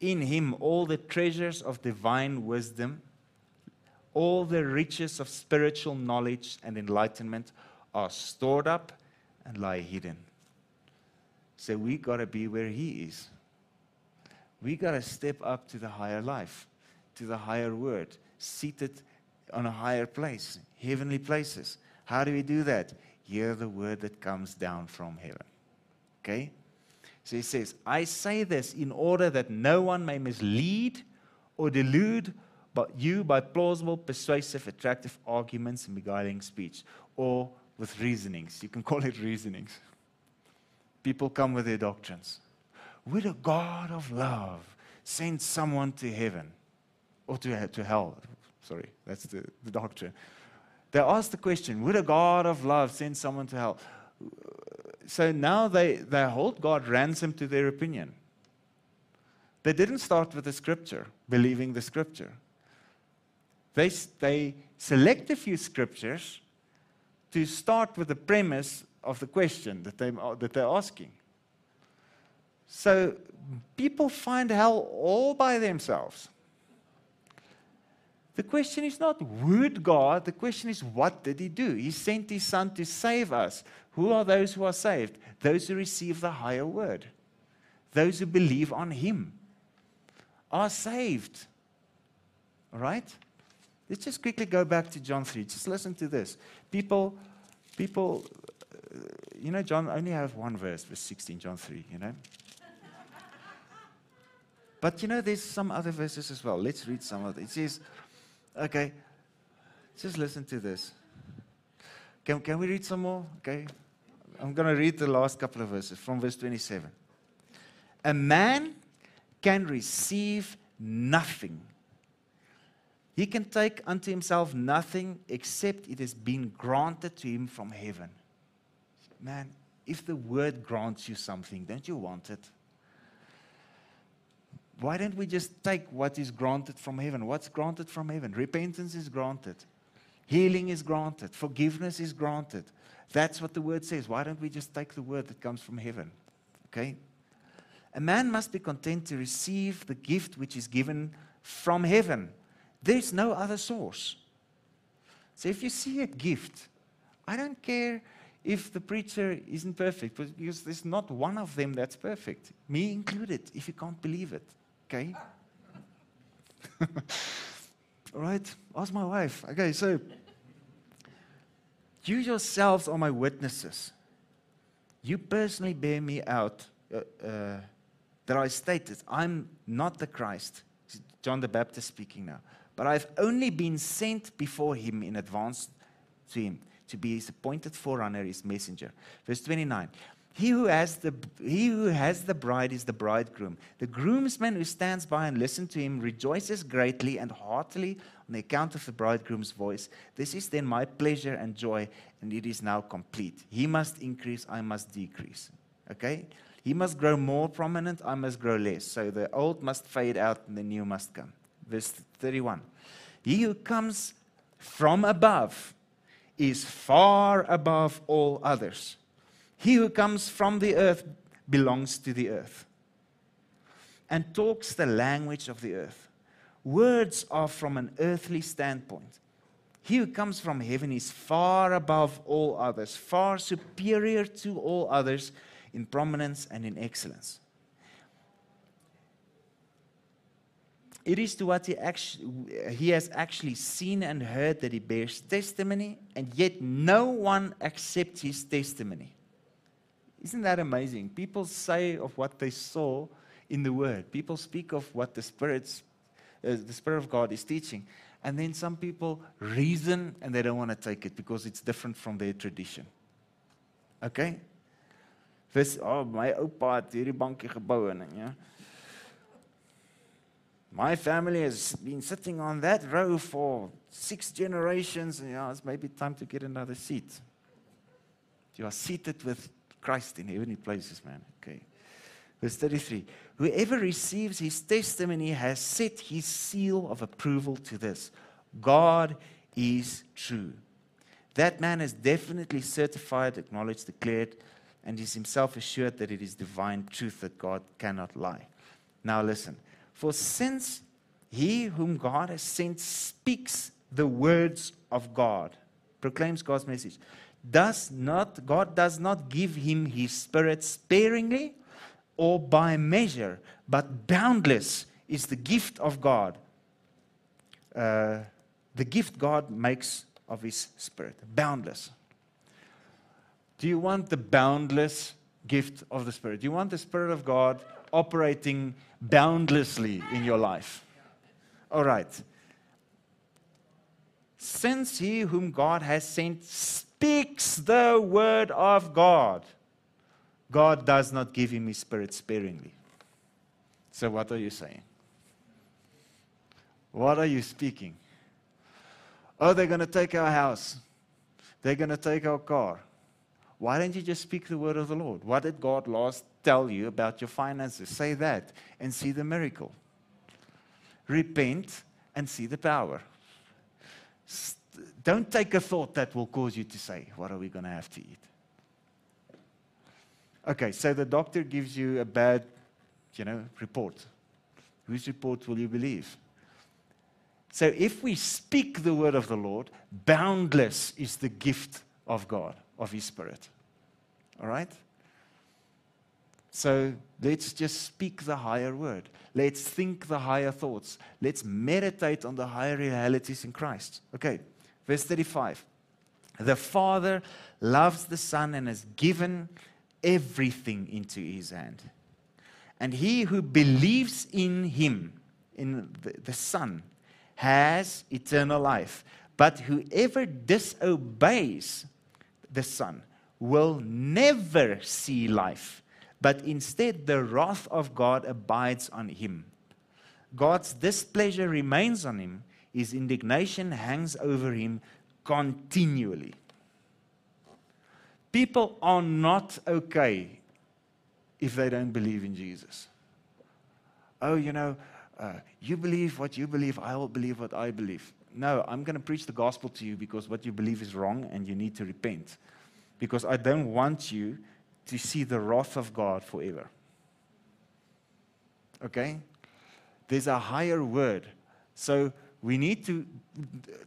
In him all the treasures of divine wisdom, all the riches of spiritual knowledge and enlightenment are stored up and lie hidden. So we got to be where he is. We got to step up to the higher life, to the higher word, seated on a higher place, heavenly places. How do we do that? Hear the word that comes down from heaven. Okay? So he says, I say this in order that no one may mislead or delude but you by plausible, persuasive, attractive arguments and beguiling speech, or with reasonings. You can call it reasonings. People come with their doctrines. Would a God of love send someone to heaven or to, to hell? Sorry, that's the, the doctrine. They ask the question Would a God of love send someone to hell? So now they, they hold God ransom to their opinion. They didn't start with the scripture, believing the scripture. They, they select a few scriptures to start with the premise of the question that, they, that they're asking. So people find hell all by themselves. The question is not, would God? The question is, what did He do? He sent His Son to save us. Who are those who are saved? Those who receive the higher word, those who believe on Him are saved. All right? Let's just quickly go back to John 3. Just listen to this. People, people, uh, you know, John only have one verse, verse 16, John 3, you know? but you know, there's some other verses as well. Let's read some of it. It says, okay, just listen to this. Can, can we read some more? Okay. I'm going to read the last couple of verses from verse 27. A man can receive nothing. He can take unto himself nothing except it has been granted to him from heaven. Man, if the word grants you something, don't you want it? Why don't we just take what is granted from heaven? What's granted from heaven? Repentance is granted. Healing is granted, forgiveness is granted. That's what the word says. Why don't we just take the word that comes from heaven? Okay? A man must be content to receive the gift which is given from heaven. There's no other source. So if you see a gift, I don't care if the preacher isn't perfect, because there's not one of them that's perfect, me included, if you can't believe it. Okay? All right? Ask my wife. Okay, so you yourselves are my witnesses. You personally bear me out uh, uh, that I stated, I'm not the Christ. John the Baptist speaking now. But I've only been sent before him in advance to him to be his appointed forerunner, his messenger. Verse 29. He who, has the, he who has the bride is the bridegroom. The groomsman who stands by and listens to him rejoices greatly and heartily on the account of the bridegroom's voice. This is then my pleasure and joy, and it is now complete. He must increase, I must decrease. Okay? He must grow more prominent, I must grow less. So the old must fade out and the new must come. Verse 31. He who comes from above is far above all others. He who comes from the earth belongs to the earth and talks the language of the earth. Words are from an earthly standpoint. He who comes from heaven is far above all others, far superior to all others in prominence and in excellence. It is to what he, actually, he has actually seen and heard that he bears testimony, and yet no one accepts his testimony. Isn't that amazing? People say of what they saw in the Word. People speak of what the Spirit's, uh, the Spirit of God is teaching. And then some people reason and they don't want to take it because it's different from their tradition. Okay? Vis, oh, my oupa ja. My family has been sitting on that row for six generations, and yeah, it's maybe time to get another seat. You are seated with Christ in heavenly places, man. Verse 33 Whoever receives his testimony has set his seal of approval to this God is true. That man is definitely certified, acknowledged, declared, and is himself assured that it is divine truth that God cannot lie. Now listen. For since he whom God has sent speaks the words of God, proclaims God's message, does not God does not give him his spirit sparingly or by measure, but boundless is the gift of God. Uh, the gift God makes of his spirit, boundless. Do you want the boundless gift of the spirit? Do you want the spirit of God operating boundlessly in your life? All right. Since he whom God has sent speaks the word of God, God does not give him his spirit sparingly. So, what are you saying? What are you speaking? Oh, they're going to take our house. They're going to take our car. Why don't you just speak the word of the Lord? What did God last tell you about your finances? Say that and see the miracle. Repent and see the power. Don't take a thought that will cause you to say, What are we going to have to eat? Okay, so the doctor gives you a bad, you know, report. Whose report will you believe? So if we speak the word of the Lord, boundless is the gift of God, of His Spirit. All right? So let's just speak the higher word. Let's think the higher thoughts. Let's meditate on the higher realities in Christ. Okay, verse 35. The Father loves the Son and has given everything into his hand. And he who believes in him, in the, the Son, has eternal life. But whoever disobeys the Son will never see life, but instead the wrath of God abides on him. God's displeasure remains on him, his indignation hangs over him continually. People are not okay if they don't believe in Jesus. Oh, you know, uh, you believe what you believe, I will believe what I believe. No, I'm going to preach the gospel to you because what you believe is wrong and you need to repent. Because I don't want you to see the wrath of God forever. Okay? There's a higher word. So we need to,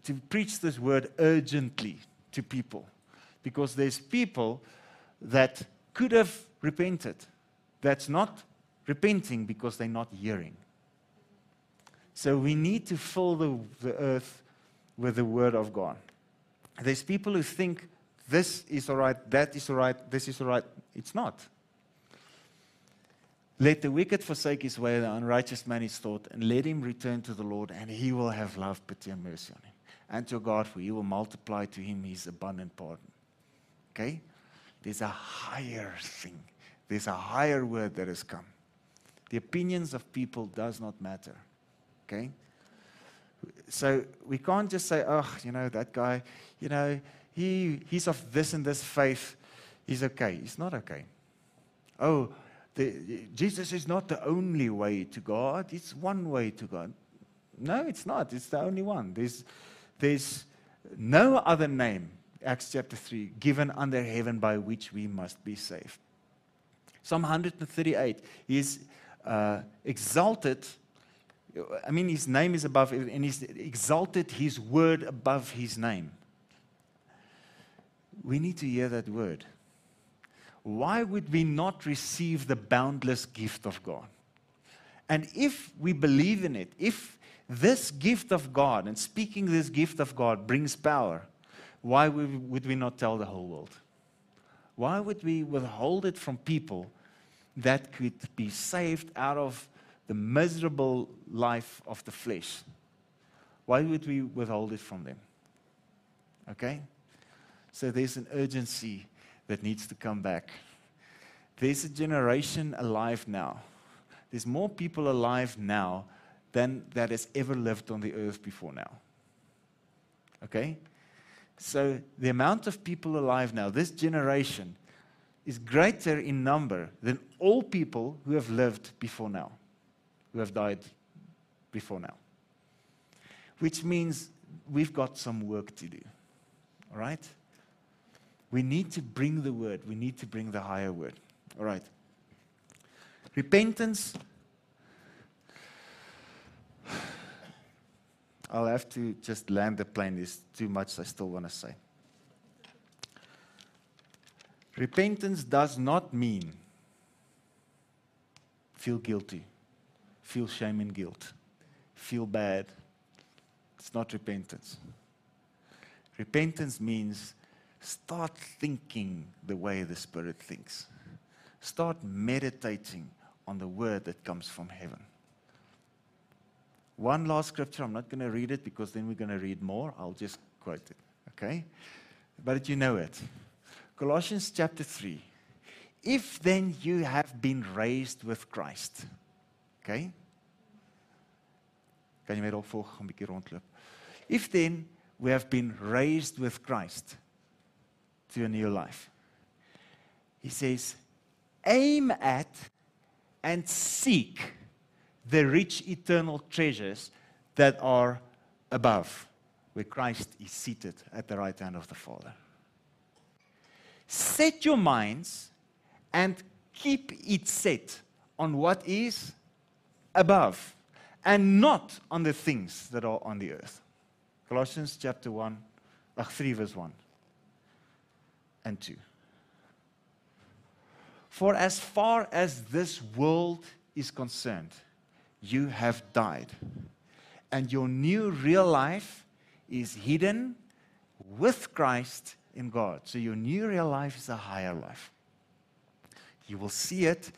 to preach this word urgently to people. Because there's people that could have repented, that's not repenting because they're not hearing. So we need to fill the, the earth with the word of God. There's people who think this is all right, that is all right, this is all right. It's not. Let the wicked forsake his way, the unrighteous man his thought, and let him return to the Lord, and he will have love, pity, and mercy on him. And to God, for he will multiply to him his abundant pardon. Okay? There's a higher thing. There's a higher word that has come. The opinions of people does not matter. Okay? So we can't just say, oh, you know, that guy, you know, he, he's of this and this faith. He's okay. He's not okay. Oh, the, Jesus is not the only way to God. It's one way to God. No, it's not. It's the only one. There's, there's no other name, Acts chapter 3, given under heaven by which we must be saved. Psalm 138 is uh, exalted I mean, his name is above, and he's exalted his word above his name. We need to hear that word. Why would we not receive the boundless gift of God? And if we believe in it, if this gift of God and speaking this gift of God brings power, why would we not tell the whole world? Why would we withhold it from people that could be saved out of the miserable life of the flesh, why would we withhold it from them? Okay? So there's an urgency that needs to come back. There's a generation alive now. There's more people alive now than that has ever lived on the earth before now. Okay? So the amount of people alive now, this generation, is greater in number than all people who have lived before now, who have died before now. Which means we've got some work to do. All right? We need to bring the word, we need to bring the higher word. All right. Repentance. I'll have to just land the plane. There's too much I still want to say. Repentance does not mean feel guilty, feel shame and guilt, feel bad. It's not repentance. Repentance means start thinking the way the Spirit thinks. Start meditating on the word that comes from heaven. One last scripture, I'm not going to read it because then we're going to read more. I'll just quote it, okay? But you know it. Colossians chapter 3. If then you have been raised with Christ. Okay? Kan jy my dalk? If then we have been raised with Christ to a new life. He says, aim at and seek the rich eternal treasures that are above, where Christ is seated at the right hand of the Father. Set your minds and keep it set on what is above and not on the things that are on the earth. Colossians chapter 1, 3 verse 1 and 2. For as far as this world is concerned, you have died, and your new real life is hidden with Christ in God. So your new real life is a higher life. You will see it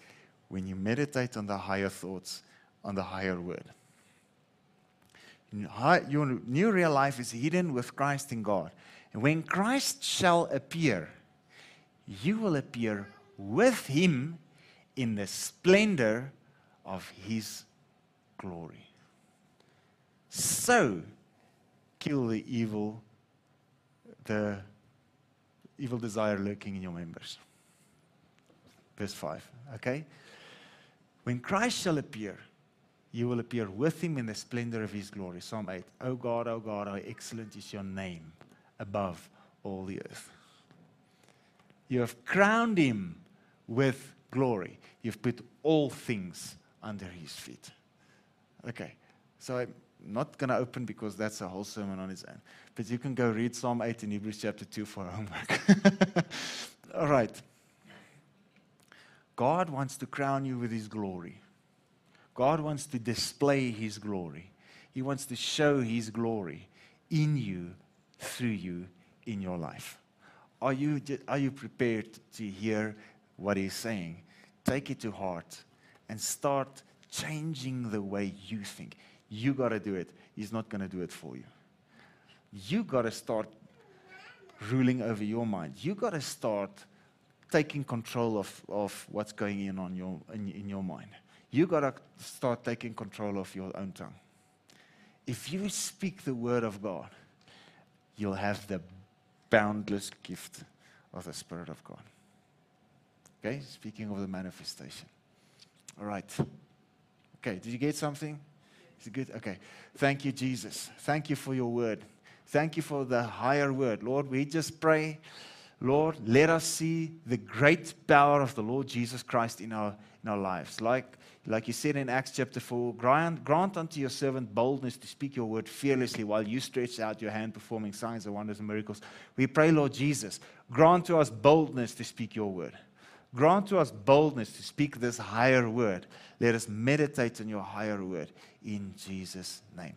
when you meditate on the higher thoughts, on the higher word. Your new real life is hidden with Christ in God. And when Christ shall appear, you will appear with him in the splendor of his glory. So, kill the evil, the evil desire lurking in your members. Verse 5, okay? When Christ shall appear, you will appear with him in the splendor of his glory. Psalm 8. Oh God, oh God, how excellent is your name above all the earth. You have crowned him with glory. You've put all things under his feet. Okay, so I'm not going to open because that's a whole sermon on its own. But you can go read Psalm 8 in Hebrews chapter 2 for homework. all right. God wants to crown you with his glory. God wants to display his glory. He wants to show his glory in you, through you, in your life. Are you, are you prepared to hear what he's saying? Take it to heart and start changing the way you think. You got to do it. He's not going to do it for you. You got to start ruling over your mind. You got to start taking control of, of what's going in on your in, in your mind. You got to start taking control of your own tongue. If you speak the word of God, you'll have the boundless gift of the Spirit of God. Okay, speaking of the manifestation. All right. Okay, did you get something? Is it good? Okay. Thank you, Jesus. Thank you for your word. Thank you for the higher word. Lord, we just pray, Lord, let us see the great power of the Lord Jesus Christ in our, in our lives. Like, like you said in Acts chapter 4, grant, grant unto your servant boldness to speak your word fearlessly while you stretch out your hand performing signs and wonders and miracles. We pray, Lord Jesus, grant to us boldness to speak your word. Grant to us boldness to speak this higher word. Let us meditate on your higher word in Jesus' name.